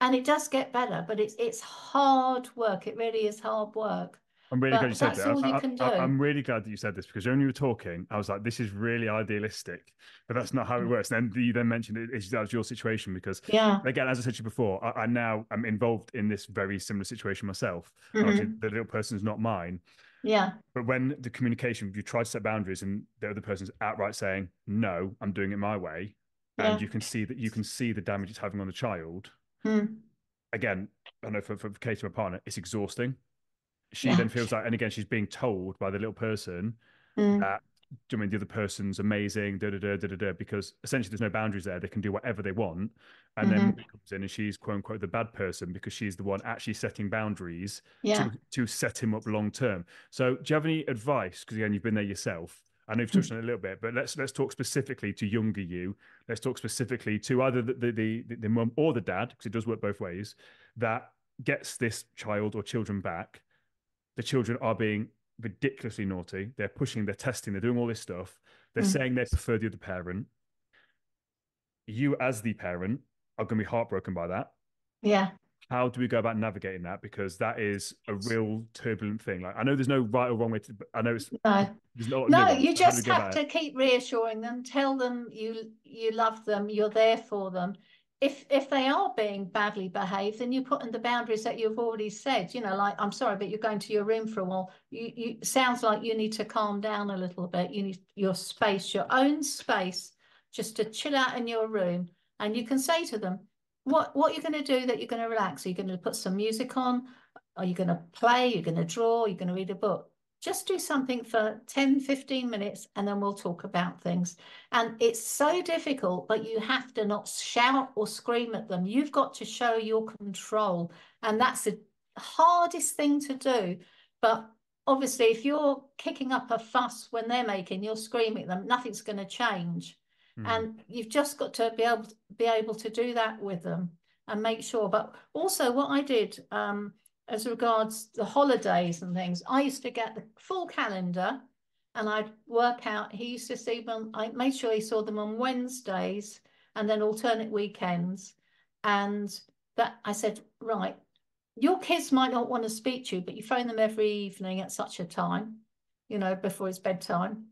and it does get better, but it's it's hard work. It really is hard work. I'm really but glad you said that. I, am really glad that you said this because when you were talking, I was like, "This is really idealistic," but that's not how it mm. works. And then you then mentioned it, it's, that was your situation because, yeah, again, as I said to you before, I, I now am involved in this very similar situation myself. Mm-hmm. The little person is not mine. Yeah. But when the communication, you try to set boundaries, and the other person's outright saying, "No, I'm doing it my way," yeah. and you can see that you can see the damage it's having on the child Hmm. Again, I know for, for Kate, my partner, it's exhausting. She yeah. then feels like, and again, she's being told by the little person mm. that do you mean the other person's amazing, da da da da da because essentially there's no boundaries there. They can do whatever they want. And mm-hmm. then comes in and she's quote unquote the bad person because she's the one actually setting boundaries yeah. to, to set him up long term. So do you have any advice? Because again, you've been there yourself. I know you've touched on it a little bit, but let's let's talk specifically to younger you. Let's talk specifically to either the the the, the mum or the dad, because it does work both ways, that gets this child or children back. The children are being ridiculously naughty. They're pushing, they're testing, they're doing all this stuff. They're mm. saying they prefer the other parent. You, as the parent, are going to be heartbroken by that. Yeah. How do we go about navigating that? Because that is a real turbulent thing. Like I know there's no right or wrong way to. I know it's no. no, no you just have to keep reassuring them. Tell them you you love them. You're there for them if if they are being badly behaved, then you put in the boundaries that you've already said. You know, like I'm sorry, but you're going to your room for a while. You you sounds like you need to calm down a little bit. You need your space, your own space, just to chill out in your room. And you can say to them, what what you're going to do that you're going to relax. Are you going to put some music on? Are you going to play? You're going to draw? You're going to read a book? Just do something for 10 15 minutes and then we'll talk about things. And it's so difficult but you have to not shout or scream at them. You've got to show your control and that's the hardest thing to do. But obviously if you're kicking up a fuss when they're making you're screaming at them nothing's going to change. Mm. and you've just got to be able to be able to do that with them and make sure. But also what i did um, as regards the holidays and things, I used to get the full calendar and I'd work out. He used to see them, I made sure he saw them on Wednesdays and then alternate weekends. And that I said, right, your kids might not want to speak to you, but you phone them every evening at such a time, you know, before it's bedtime.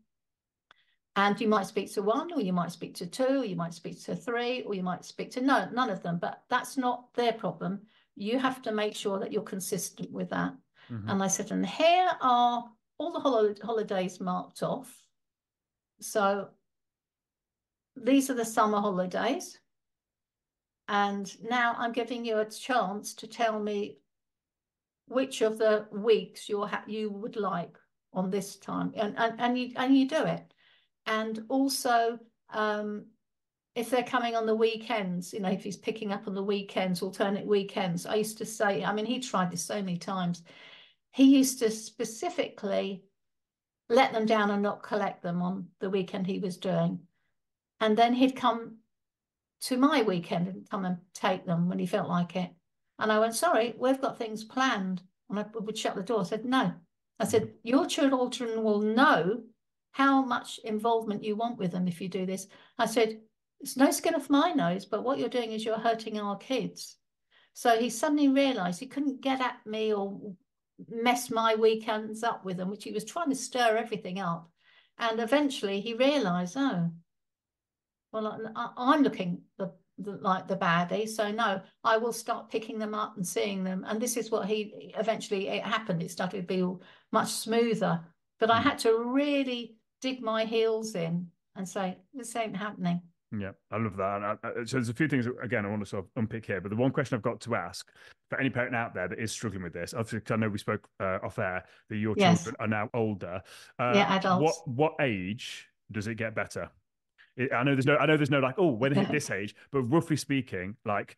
And you might speak to one, or you might speak to two, or you might speak to three, or you might speak to no, none of them. But that's not their problem you have to make sure that you're consistent with that. Mm-hmm. And I said, and here are all the hol- holidays marked off. So these are the summer holidays. And now I'm giving you a chance to tell me which of the weeks you ha- you would like on this time, and and and you and you do it, and also um, if they're coming on the weekends, you know, if he's picking up on the weekends, alternate weekends, I used to say, I mean, he tried this so many times. He used to specifically let them down and not collect them on the weekend he was doing. And then he'd come to my weekend and come and take them when he felt like it. And I went, sorry, we've got things planned. And I would shut the door. I said, no. I said, your children will know how much involvement you want with them if you do this. I said, it's no skin off my nose, but what you're doing is you're hurting our kids. So he suddenly realized he couldn't get at me or mess my weekends up with them, which he was trying to stir everything up. And eventually he realized, oh, well, I'm looking the, the, like the baddie. So no, I will start picking them up and seeing them. And this is what he eventually it happened. It started to be much smoother. But I hmm. had to really dig my heels in and say, this ain't happening. Yeah, I love that. I, I, so there's a few things again I want to sort of unpick here, but the one question I've got to ask for any parent out there that is struggling with this, obviously, I know we spoke uh, off air that your yes. children are now older. Uh, yeah, adults. What what age does it get better? I know there's no, I know there's no like, oh, when they hit <laughs> this age, but roughly speaking, like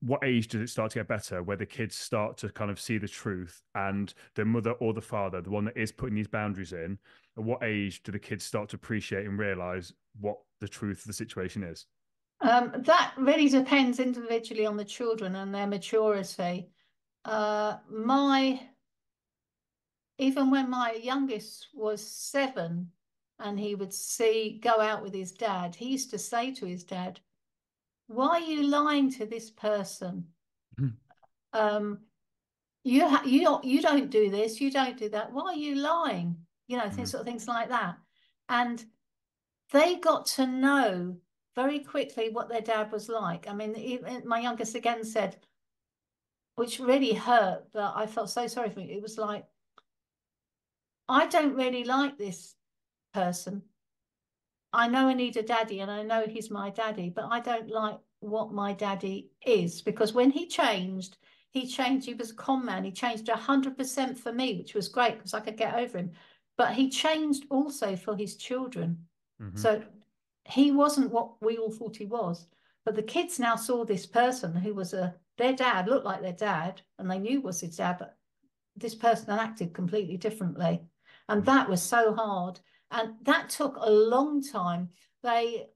what age does it start to get better where the kids start to kind of see the truth and the mother or the father the one that is putting these boundaries in at what age do the kids start to appreciate and realize what the truth of the situation is um, that really depends individually on the children and their maturity uh, my even when my youngest was seven and he would see go out with his dad he used to say to his dad why are you lying to this person? Hmm. um, you ha- you don't you don't do this, you don't do that. Why are you lying? You know, things, mm. sort of things like that. And they got to know very quickly what their dad was like. I mean, even, my youngest again said, which really hurt, but I felt so sorry for him. It was like, I don't really like this person. I know I need a daddy and I know he's my daddy, but I don't like what my daddy is because when he changed, he changed. He was a con man. He changed 100% for me, which was great because I could get over him. but he changed also for his children. Mhm. So he wasn't what we all thought he was. But the kids now saw this person who was a their dad, looked like their dad, and they knew was his dad, but this person had acted completely differently. And Mm. that was so hard. And that took a long time. They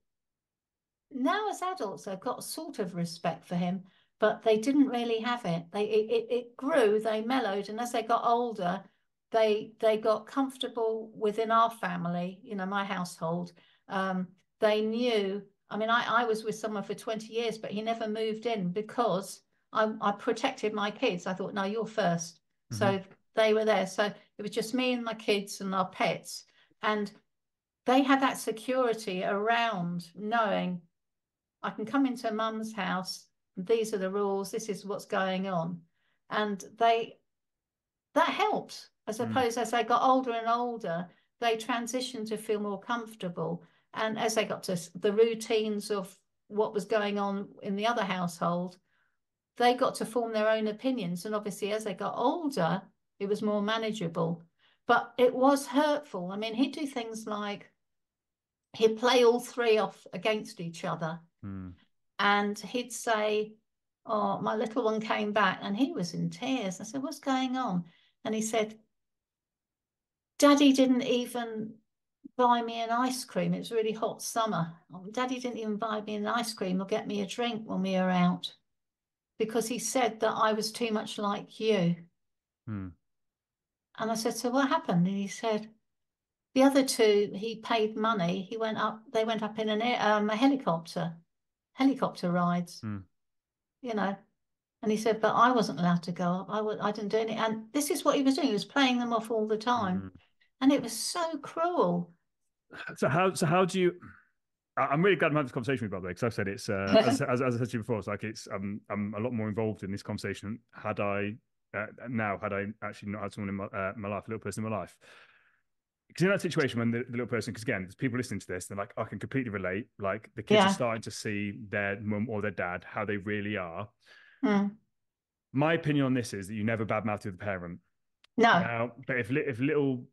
now as adults they've got sort of respect for him, but they didn't really have it. They it, it, it grew, they mellowed, and as they got older, they they got comfortable within our family, you know, my household. Um, they knew. I mean, I, I was with someone for 20 years, but he never moved in because I, I protected my kids. I thought, no, you're 1st So they were there. So it was just me and my kids and our pets. And they had that security around knowing I can come into mum's house. These are the rules. This is what's going on. And they, that helped. I Mm. suppose as they got older and older, they transitioned to feel more comfortable. And as they got to the routines of what was going on in the other household, they got to form their own opinions. And obviously, as they got older, it was more manageable. But it was hurtful. I mean, he'd do things like he'd play all three off against each other Mm. and he'd say, Oh, my little one came back and he was in tears. I said, What's going on? And he said, Daddy didn't even buy me an ice cream. It was really hot summer. Um, Daddy didn't even buy me an ice cream or get me a drink when we were out because he said that I was too much like you. Mm. And I said, So what happened? And he said, The other two, he paid money. He went up, they went up in an air, um, a helicopter, helicopter rides, Mm. you know. And he said, But I wasn't allowed to go up. I w- I didn't do any. And this is what he was doing. He was playing them off all the time. Mhm. And it was so cruel. So how so how do you? I'm really glad I'm having this conversation with you, by the way, because I've said it's uh, <laughs> as, as, as I said to you before, it's like it's um, I'm a lot more involved in this conversation had I uh, now had I actually not had someone in my, uh, my life, a little person in my life. Because in that situation when the, the little person, because again, there's people listening to this, they're like, I can completely relate. Like the kids Yeah. are starting to see their mum or their dad how they really are. Mm. My opinion on this is that you never badmouth the parent. No. Now, but if if little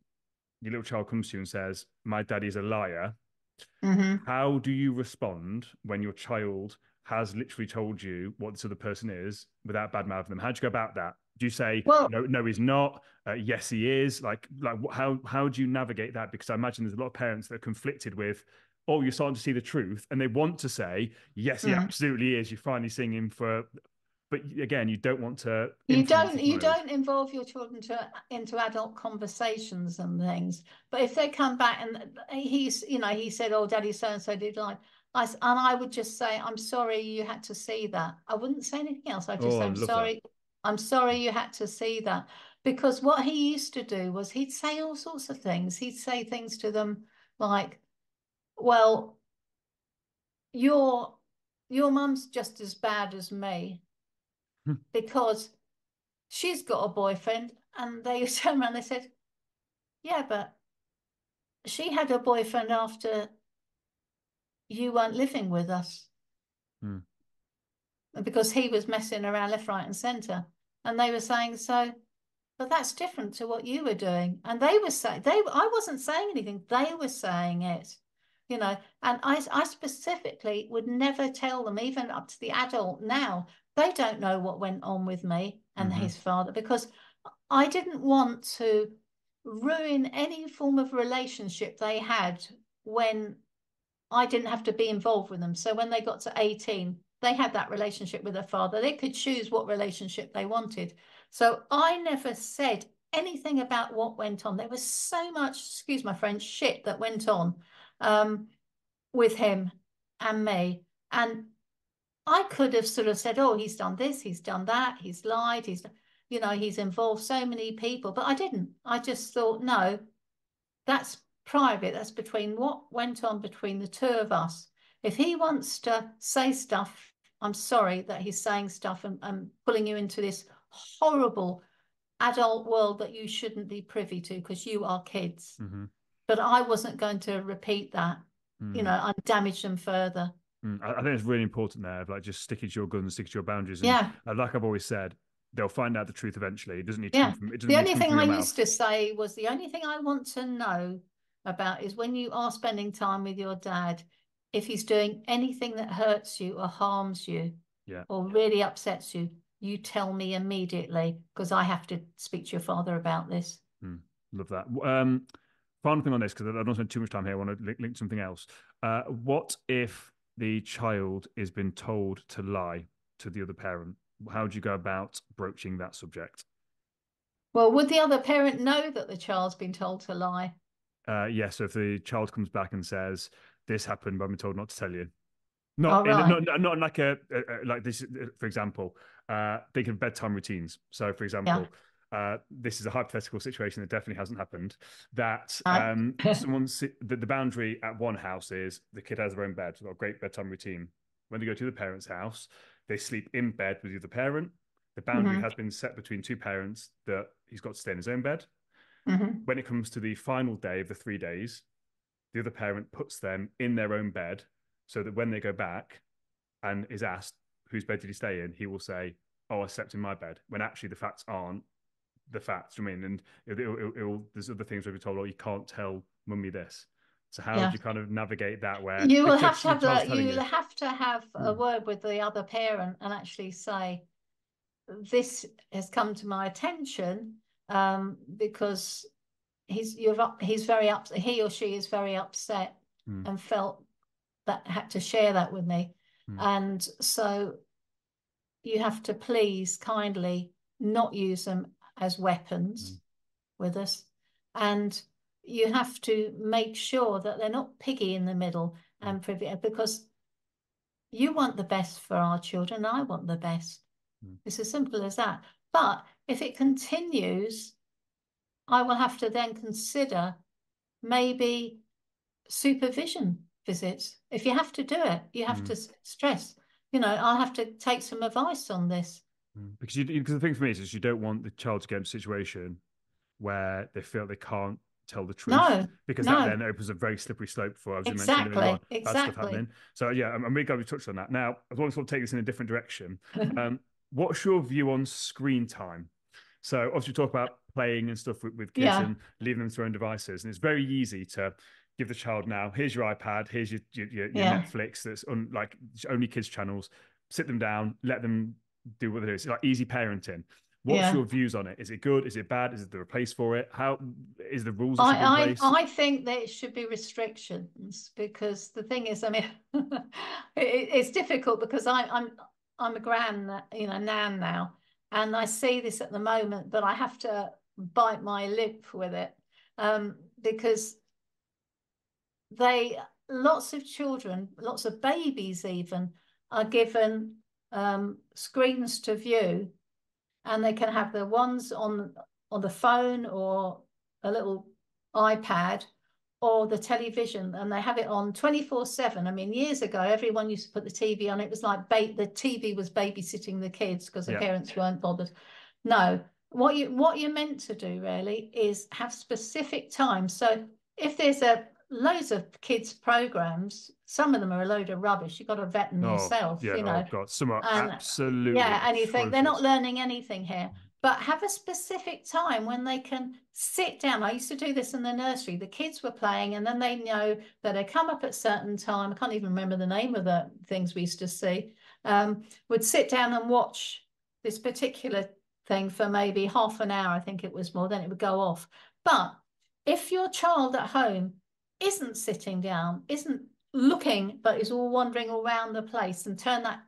your little child comes to you and says, "My daddy's a liar," hmm how do you respond when your child has literally told you what this other person is without bad badmouthing them? How do you go about that? Do you say, Well- "No, no, he's not"? Uh, yes, he is. Like, like how how do you navigate that? Because I imagine there's a lot of parents that are conflicted with. Oh, you're starting to see the truth, and they want to say, "Yes, he Mm. absolutely is." You're finally seeing him for, but again, you don't want to. You don't you don't involve your children to into adult conversations and things. But if they come back and uh, he's you know he said, "Oh, Daddy so and so did like," I and I would just say, "I'm sorry you had to see that." I wouldn't say anything else. I just Oh, say, "I'm love that. sorry, I'm sorry you had to see that." Because what he used to do was he'd say all sorts of things. He'd say things to them like, "Well, your your mum's just as bad as me." Hmm. because she's got a boyfriend and they <laughs> turned around and they said yeah but she had a boyfriend after you weren't living with us. Hmm. because he was messing around left right and center. And they were saying so but that's different to what you were doing. And they were saying they i wasn't saying anything. They were saying it you know. And i i specifically would never tell them even up to the adult now they don't know what went on with me and Mhm. his father because i didn't want to ruin any form of relationship they had when i didn't have to be involved with them so when they got to 18 they had that relationship with their father they could choose what relationship they wanted so I never said anything about what went on. There was so much, excuse my French, shit that went on um, with him and me. And I could have sort of said, oh, he's done this, he's done that, he's lied, he's, you know, he's involved so many people. But I didn't. I just thought, no, that's private. That's between what went on between the two of us. If he wants to say stuff, I'm sorry that he's saying stuff and, and pulling you into this horrible adult world that you shouldn't be privy to because you are kids. Mhm. But I wasn't going to repeat that, Mm. you know, and damage them further. Mm, I, I think it's really important there of like just sticking to your guns, sticking to your boundaries. And Yeah. uh, like I've always said, they'll find out the truth eventually. It doesn't need to yeah. from. It the only thing I used to say was the only thing I want to know about is when you are spending time with your dad, if he's doing anything that hurts you or harms you, yeah. or really upsets you, you tell me immediately because I have to speak to your father about this. Mm, love that. Um, final thing on this because I don't spend too much time here. I want to link, link something else. Uh, what if the child is been told to lie to the other parent? How do you go about broaching that subject? Well, would the other parent know that the child's been told to lie? Uh, yes. Yeah, so if the child comes back and says, "This happened, but I'm told not to tell you," not, oh, right. in, not, not like a, a, a, like this. For example, uh, think of bedtime routines. So, for example, yeah. Uh, this is a hypothetical situation that definitely hasn't happened. That um, <laughs> someone the, the boundary at one house is the kid has their own bed, got a great bedtime routine. When they go to the parent's house, they sleep in bed with the other parent. The boundary mm-hmm. has been set between two parents that he's got to stay in his own bed. Mm-hmm. When it comes to the final day of the three days, the other parent puts them in their own bed so that when they go back and is asked, whose bed did he stay in? He will say, oh, I slept in my bed, when actually the facts aren't the facts. I mean, and it, it, it, it there's other things where we told, oh, you can't tell mummy this. So how yeah. do you kind of navigate that? Where you will have to have a, you will have to have a word with the other parent and actually say, this has come to my attention um, because he's you're he's very up he or she is very upset mm. and felt that had to share that with me mm. and so you have to please kindly not use them as weapons mm. with us and you have to make sure that they're not piggy in the middle hmm. and privy because you want the best for our children i want the best hmm. it's as simple as that but if it continues I will have to then consider maybe supervision visits. If you have to do it, you have mm. to stress. You know, I'll have to take some advice on this. Mm. Because you, because the thing for me is, is you don't want the child to get in a situation where they feel they can't tell the truth. No, because no. that then opens a very slippery slope for as exactly, you mentioned, exactly. stuff happening. So yeah, I'm, I'm really glad we touched on that. Now, I want to sort of take this in a different direction. <laughs> um, what's your view on screen time? So obviously, we talk about playing and stuff with, with kids yeah. and leaving them to their own devices, and it's very easy to give the child now here's your iPad, here's your your, your, yeah. Netflix that's un, like only kids channels. Sit them down, let them do what they do. It's like easy parenting. What's yeah. your views on it? Is it good? Is it bad? Is it the place for it? How is the rules? I, I, I think there should be restrictions because the thing is, I mean, <laughs> it, it's difficult because I, I'm I'm a grand, you know, nan now, and I see this at the moment, but I have to bite my lip with it um, because they, lots of children, lots of babies even, are given um, screens to view and they can have the ones on on the phone or a little iPad or the television and they have it on 24 7 i mean years ago everyone used to put the tv on. It was like the tv was babysitting the kids because the yeah. parents weren't bothered. No what you what you're meant to do really is have specific times so if there's a loads of kids programs some of them are a load of rubbish you've got to vet them oh, yourself yeah, you know oh god some are and, absolutely yeah and you think they're not learning anything here but have a specific time when they can sit down. I used to do this in the nursery. The kids were playing, and then they know that they come up at certain time. I can't even remember the name of the things we used to see. Um, would sit down and watch this particular thing for maybe half an hour. I think it was more. Then it would go off. But if your child at home isn't sitting down, isn't looking, but is all wandering around the place, and turn that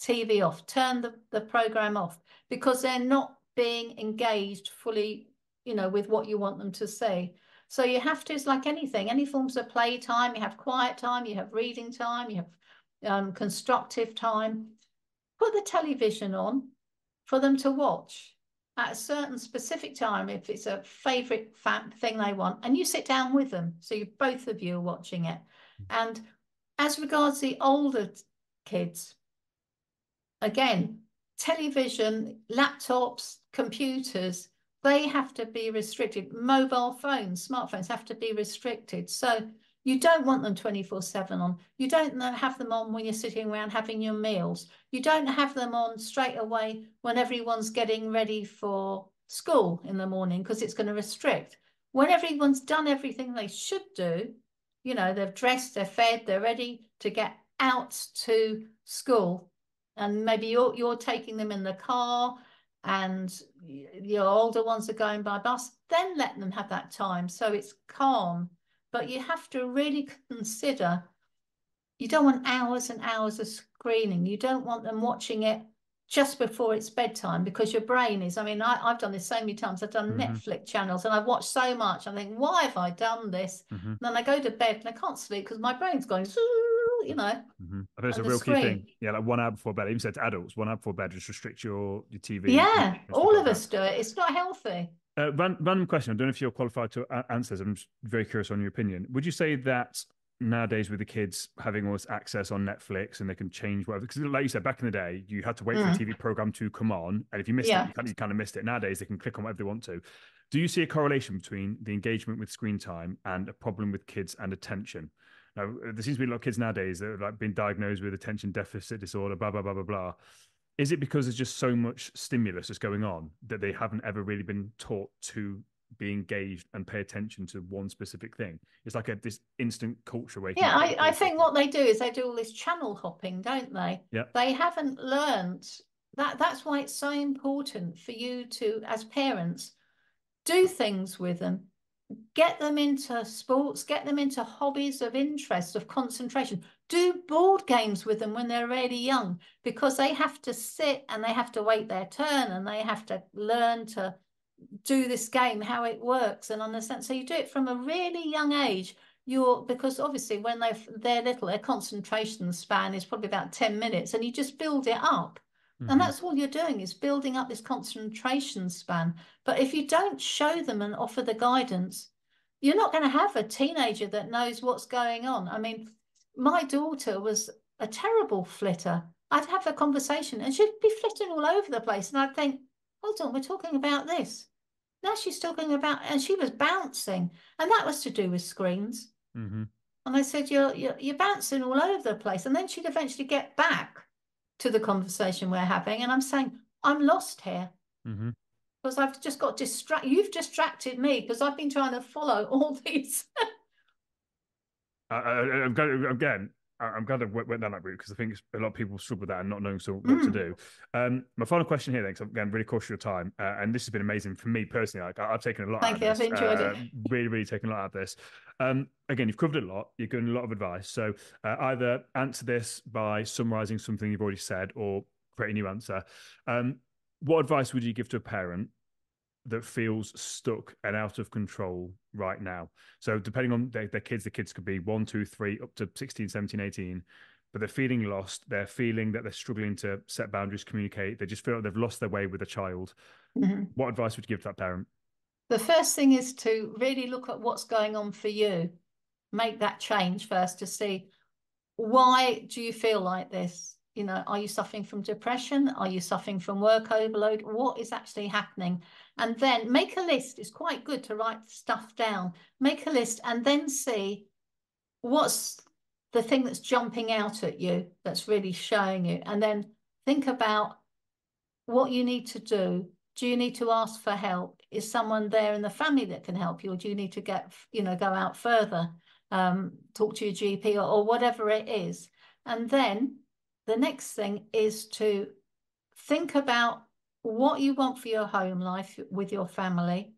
TV off, turn the, the program off because they're not being engaged fully, you know, with what you want them to see. So you have to, it's like anything, any forms of play time, you have quiet time, you have reading time, you have um, constructive time. Put the television on for them to watch at a certain specific time if it's a favorite thing they want and you sit down with them so you both of you are watching it mm. and as regards the older kids again, television, laptops, computers, they have to be restricted. Mobile phones, smartphones have to be restricted. So You don't want them 24 7 on. You don't have them on when you're sitting around having your meals. You don't have them on straight away when everyone's getting ready for school in the morning because it's going to restrict. When everyone's done everything they should do, you know, they've dressed, they're fed, they're ready to get out to school. And maybe you're, you're taking them in the car and your older ones are going by bus, then let them have that time. So it's calm. But you have to really consider you don't want hours and hours of screening. You don't want them watching it just before it's bedtime because your brain is. I mean, I, have done this so many times. I've done mm-hmm. Netflix channels and I've watched so much. I think, why have I done this? Mm-hmm. And then I go to bed and I can't sleep because my brain's going, <laughs> you know. Mm-hmm. I think it's a real screen. key thing. Yeah, like one hour before bed. I even said to adults, one hour before bed, just restrict your, your TV. Yeah, all of us do it. It's not healthy. Uh, random question. I don't know if you're qualified to answer this. I'm very curious on your opinion. Would you say that nowadays with the kids having all this access on Netflix and they can change whatever. Because like you said, back in the day, you had to wait mm. for the mm. TV program to come on, and if you missed yeah. it, you kind, of, you kind of missed it. Nowadays, they can click on whatever they want to. Do you see a correlation between the engagement with screen time and a problem with kids and attention? Now, there seems to be a lot of kids nowadays that have like been diagnosed with attention deficit disorder, blah blah blah blah blah. Is it because there's just so much stimulus that's going on that they haven't ever really been taught to be engaged and pay attention to one specific thing. It's like a this instant culture where yeah, I, I think what they do is they do all this channel hopping, don't they? Yeah. They haven't learned that that's why it's so important for you to, as parents, do things with them, get them into sports, get them into hobbies of interest, of concentration. Do board games with them when they're really young because they have to sit and they have to wait their turn and they have to learn to do this game, how it works, and understand. So you do it from a really young age. You're because obviously when they they're little, their concentration span is probably about ten minutes, and you just build it up. Mm-hmm. And that's all you're doing is building up this concentration span. But if you don't show them and offer the guidance, you're not going to have a teenager that knows what's going on. I mean, my daughter was a terrible flitter. I'd have a conversation and she'd be flitting all over the place. And I'd think, hold on, we're talking about this. Now she's talking about, and she was bouncing, and that was to do with screens. Mm-hmm. And I said, you're, you're, you're bouncing all over the place. And then she'd eventually get back to the conversation we're having. And I'm saying, I'm lost here. Mm-hmm. Because I've just got distracted. You've distracted me because I've been trying to follow all <laughs> these. I, I, again, I'm glad I went down that route because I think a lot of people struggle with that and not knowing so what mm. to do. Um, my final question here, then, because I'm again really cautious of your time, uh, and this has been amazing for me personally. Like, I've taken a lot. Thank you. This, I've enjoyed uh, it. Really, really taken a lot out of this. Um, again, you've covered a lot. You've given a lot of advice. So uh, either answer this by summarising something you've already said, or create a new answer. Um, what advice would you give to a parent that feels stuck and out of control right now. So depending on their, their, kids, the kids could be one, two, three, up to 16, 17, 18, but they're feeling lost. They're feeling that they're struggling to set boundaries, communicate. They just feel like they've lost their way with a child. Mm-hmm. What advice would you give to that parent? The first thing is to really look at what's going on for you. Make that change first to see why do you feel like this? You know are you suffering from depression? Are you suffering from work overload? What is actually happening? And then make a list it's quite good to write stuff down. Make a list and then see what's the thing that's jumping out at you that's really showing you. And then think about what you need to do. Do you need to ask for help? Is someone there in the family that can help you or do you need to get you know go out further um, talk to your gp or, or whatever it is? And then the next thing is to think about what you want for your home life with your family.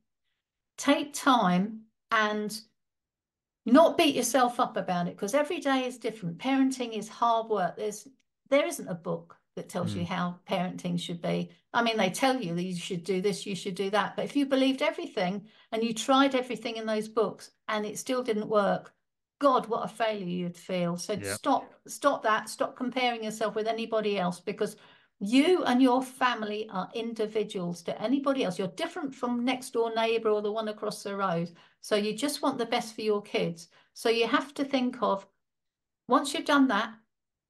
Take time and not beat yourself up about it because every day is different. Parenting is hard work. There's there isn't a book that tells mm. you how parenting should be. I mean, they tell you that you should do this, you should do that. But if you believed everything and you tried everything in those books and it still didn't work, God, what a failure you'd feel. So yep. stop, stop that. Stop comparing yourself with anybody else because you and your family are individuals to anybody else. You're different from next door neighbor or the one across the road. So you just want the best for your kids. So you have to think of once you've done that,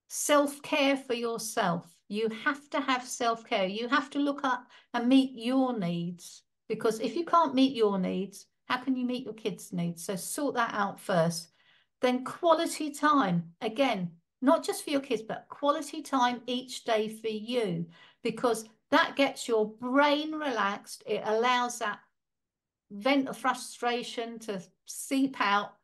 self care for yourself. You have to have self care. You have to look up and meet your needs because if you can't meet your needs, how can you meet your kids' needs? So sort that out first. Then quality time again, not just for your kids, but quality time each day for you, because that gets your brain relaxed. It allows that vent of frustration to seep out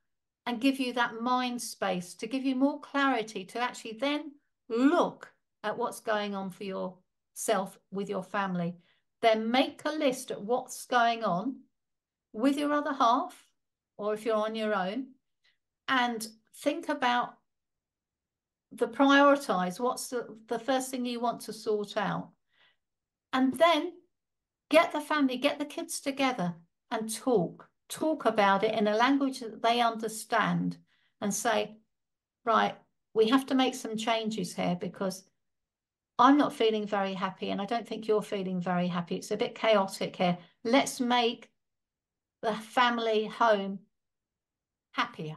and give you that mind space to give you more clarity to actually then look at what's going on for yourself with your family. Then make a list of what's going on with your other half, or if you're on your own, and think about the prioritize what's the, the first thing you want to sort out. And then get the family get the kids together and talk talk about it in a language that they understand and say right we have to make some changes here because i'm not feeling very happy and i don't think you're feeling very happy. It's a bit chaotic here. Let's make the family home happier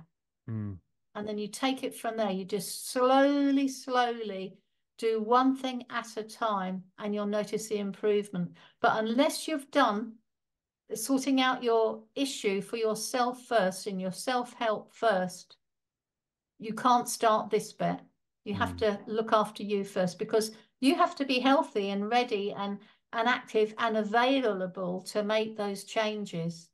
Mm. And then you take it from there. You just slowly, slowly do one thing at a time and you'll notice the improvement. But unless you've done sorting out your issue for yourself first and your self help first, you can't start this bit. You have Mm. to look after you first because you have to be healthy and ready and, and active and available to make those changes.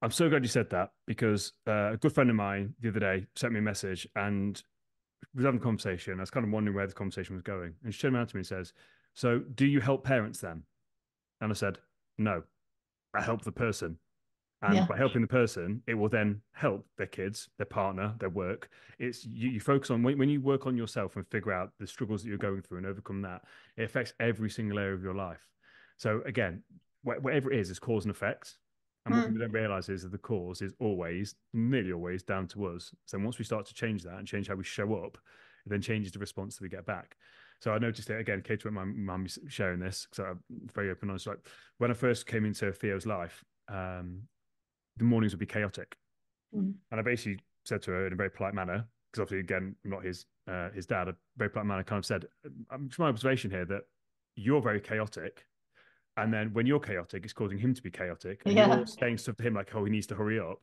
I'm so glad you said that because uh, a good friend of mine the other day sent me a message and we was having a conversation. I was kind of wondering where the conversation was going. And she turned around to me and says, So do you help parents then? And I said, No, I help the person. And Yeah. by helping the person, it will then help their kids, their partner, their work. It's you, you focus on when, when you work on yourself and figure out the struggles that you're going through and overcome that, it affects every single area of your life. So again, wh- whatever it is, is cause and effect. And what Mm. people don't realize is that the cause is always, nearly always, down to us. So once we start to change that and change how we show up, it then changes the response that we get back. So I noticed it again. Kate, when my mum is sharing this because I'm very open honest. Like when I first came into Theo's life, um, the mornings would be chaotic, Mm. and I basically said to her in a very polite manner, because obviously again I'm not his uh, his dad. A very polite manner kind of said, "I'm it's my observation here that you're very chaotic." And then when you're chaotic, it's causing him to be chaotic. And Yeah. you're saying stuff to him like, oh, he needs to hurry up.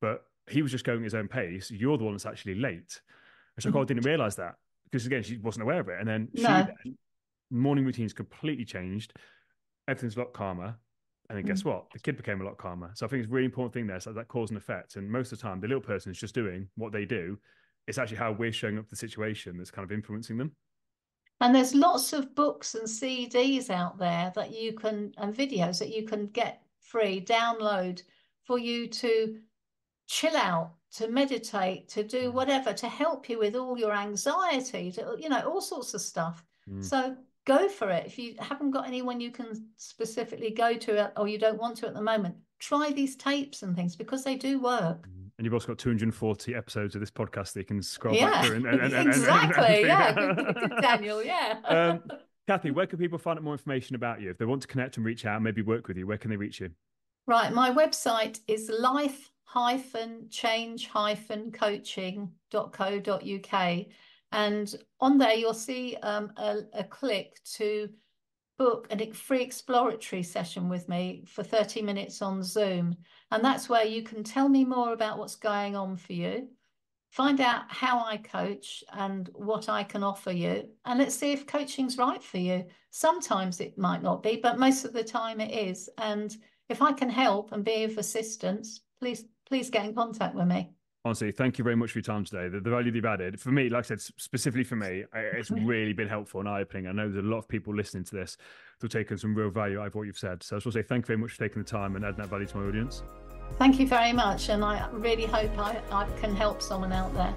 But he was just going at his own pace. You're the one that's actually late. And like, oh, I mm-hmm. didn't realize that. Because again, she wasn't aware of it. And then she No. then, morning routines completely changed. Everything's a lot calmer. And then guess mm-hmm. what? The kid became a lot calmer. So I think it's a really important thing there. So that cause and effect. And most of the time, the little person is just doing what they do. It's actually how we're showing up the situation that's kind of influencing them. And there's lots of books and CDs out there that you can, and videos that you can get free, download for you to chill out, to meditate, to do Mm. whatever, to help you with all your anxiety, to, you know, all sorts of stuff. Mm. So go for it. If you haven't got anyone you can specifically go to, uh, or you don't want to at the moment, try these tapes and things because they do work. And you've also got 240 episodes of this podcast that you can scroll Yeah, back through. And, and, and, exactly. and- Yeah, good, good, Daniel. Yeah. <laughs> um, Kathy, where can people find out more information about you? If they want to connect and reach out, maybe work with you, where can they reach you? Right, my website is life hyphen change hyphen coaching.co.uk. And on there, you'll see um, a, a click to book a free exploratory session with me for 30 minutes on Zoom. And that's where you can tell me more about what's going on for you, find out how I coach and what I can offer you. And let's see if coaching's right for you. Sometimes it might not be, but most of the time it is. And if I can help and be of assistance, please please get in contact with me. Honestly, thank you very much for your time today. The, the value that you've added for me, like I said, specifically for me, I- <laughs> it's really been helpful and eye opening. I know there's a lot of people listening to this who've taken some real value out of what you've said. So I just want to say thank you very much for taking the time and adding that value to my audience. Thank you very much. And I really hope I, I can help someone out there.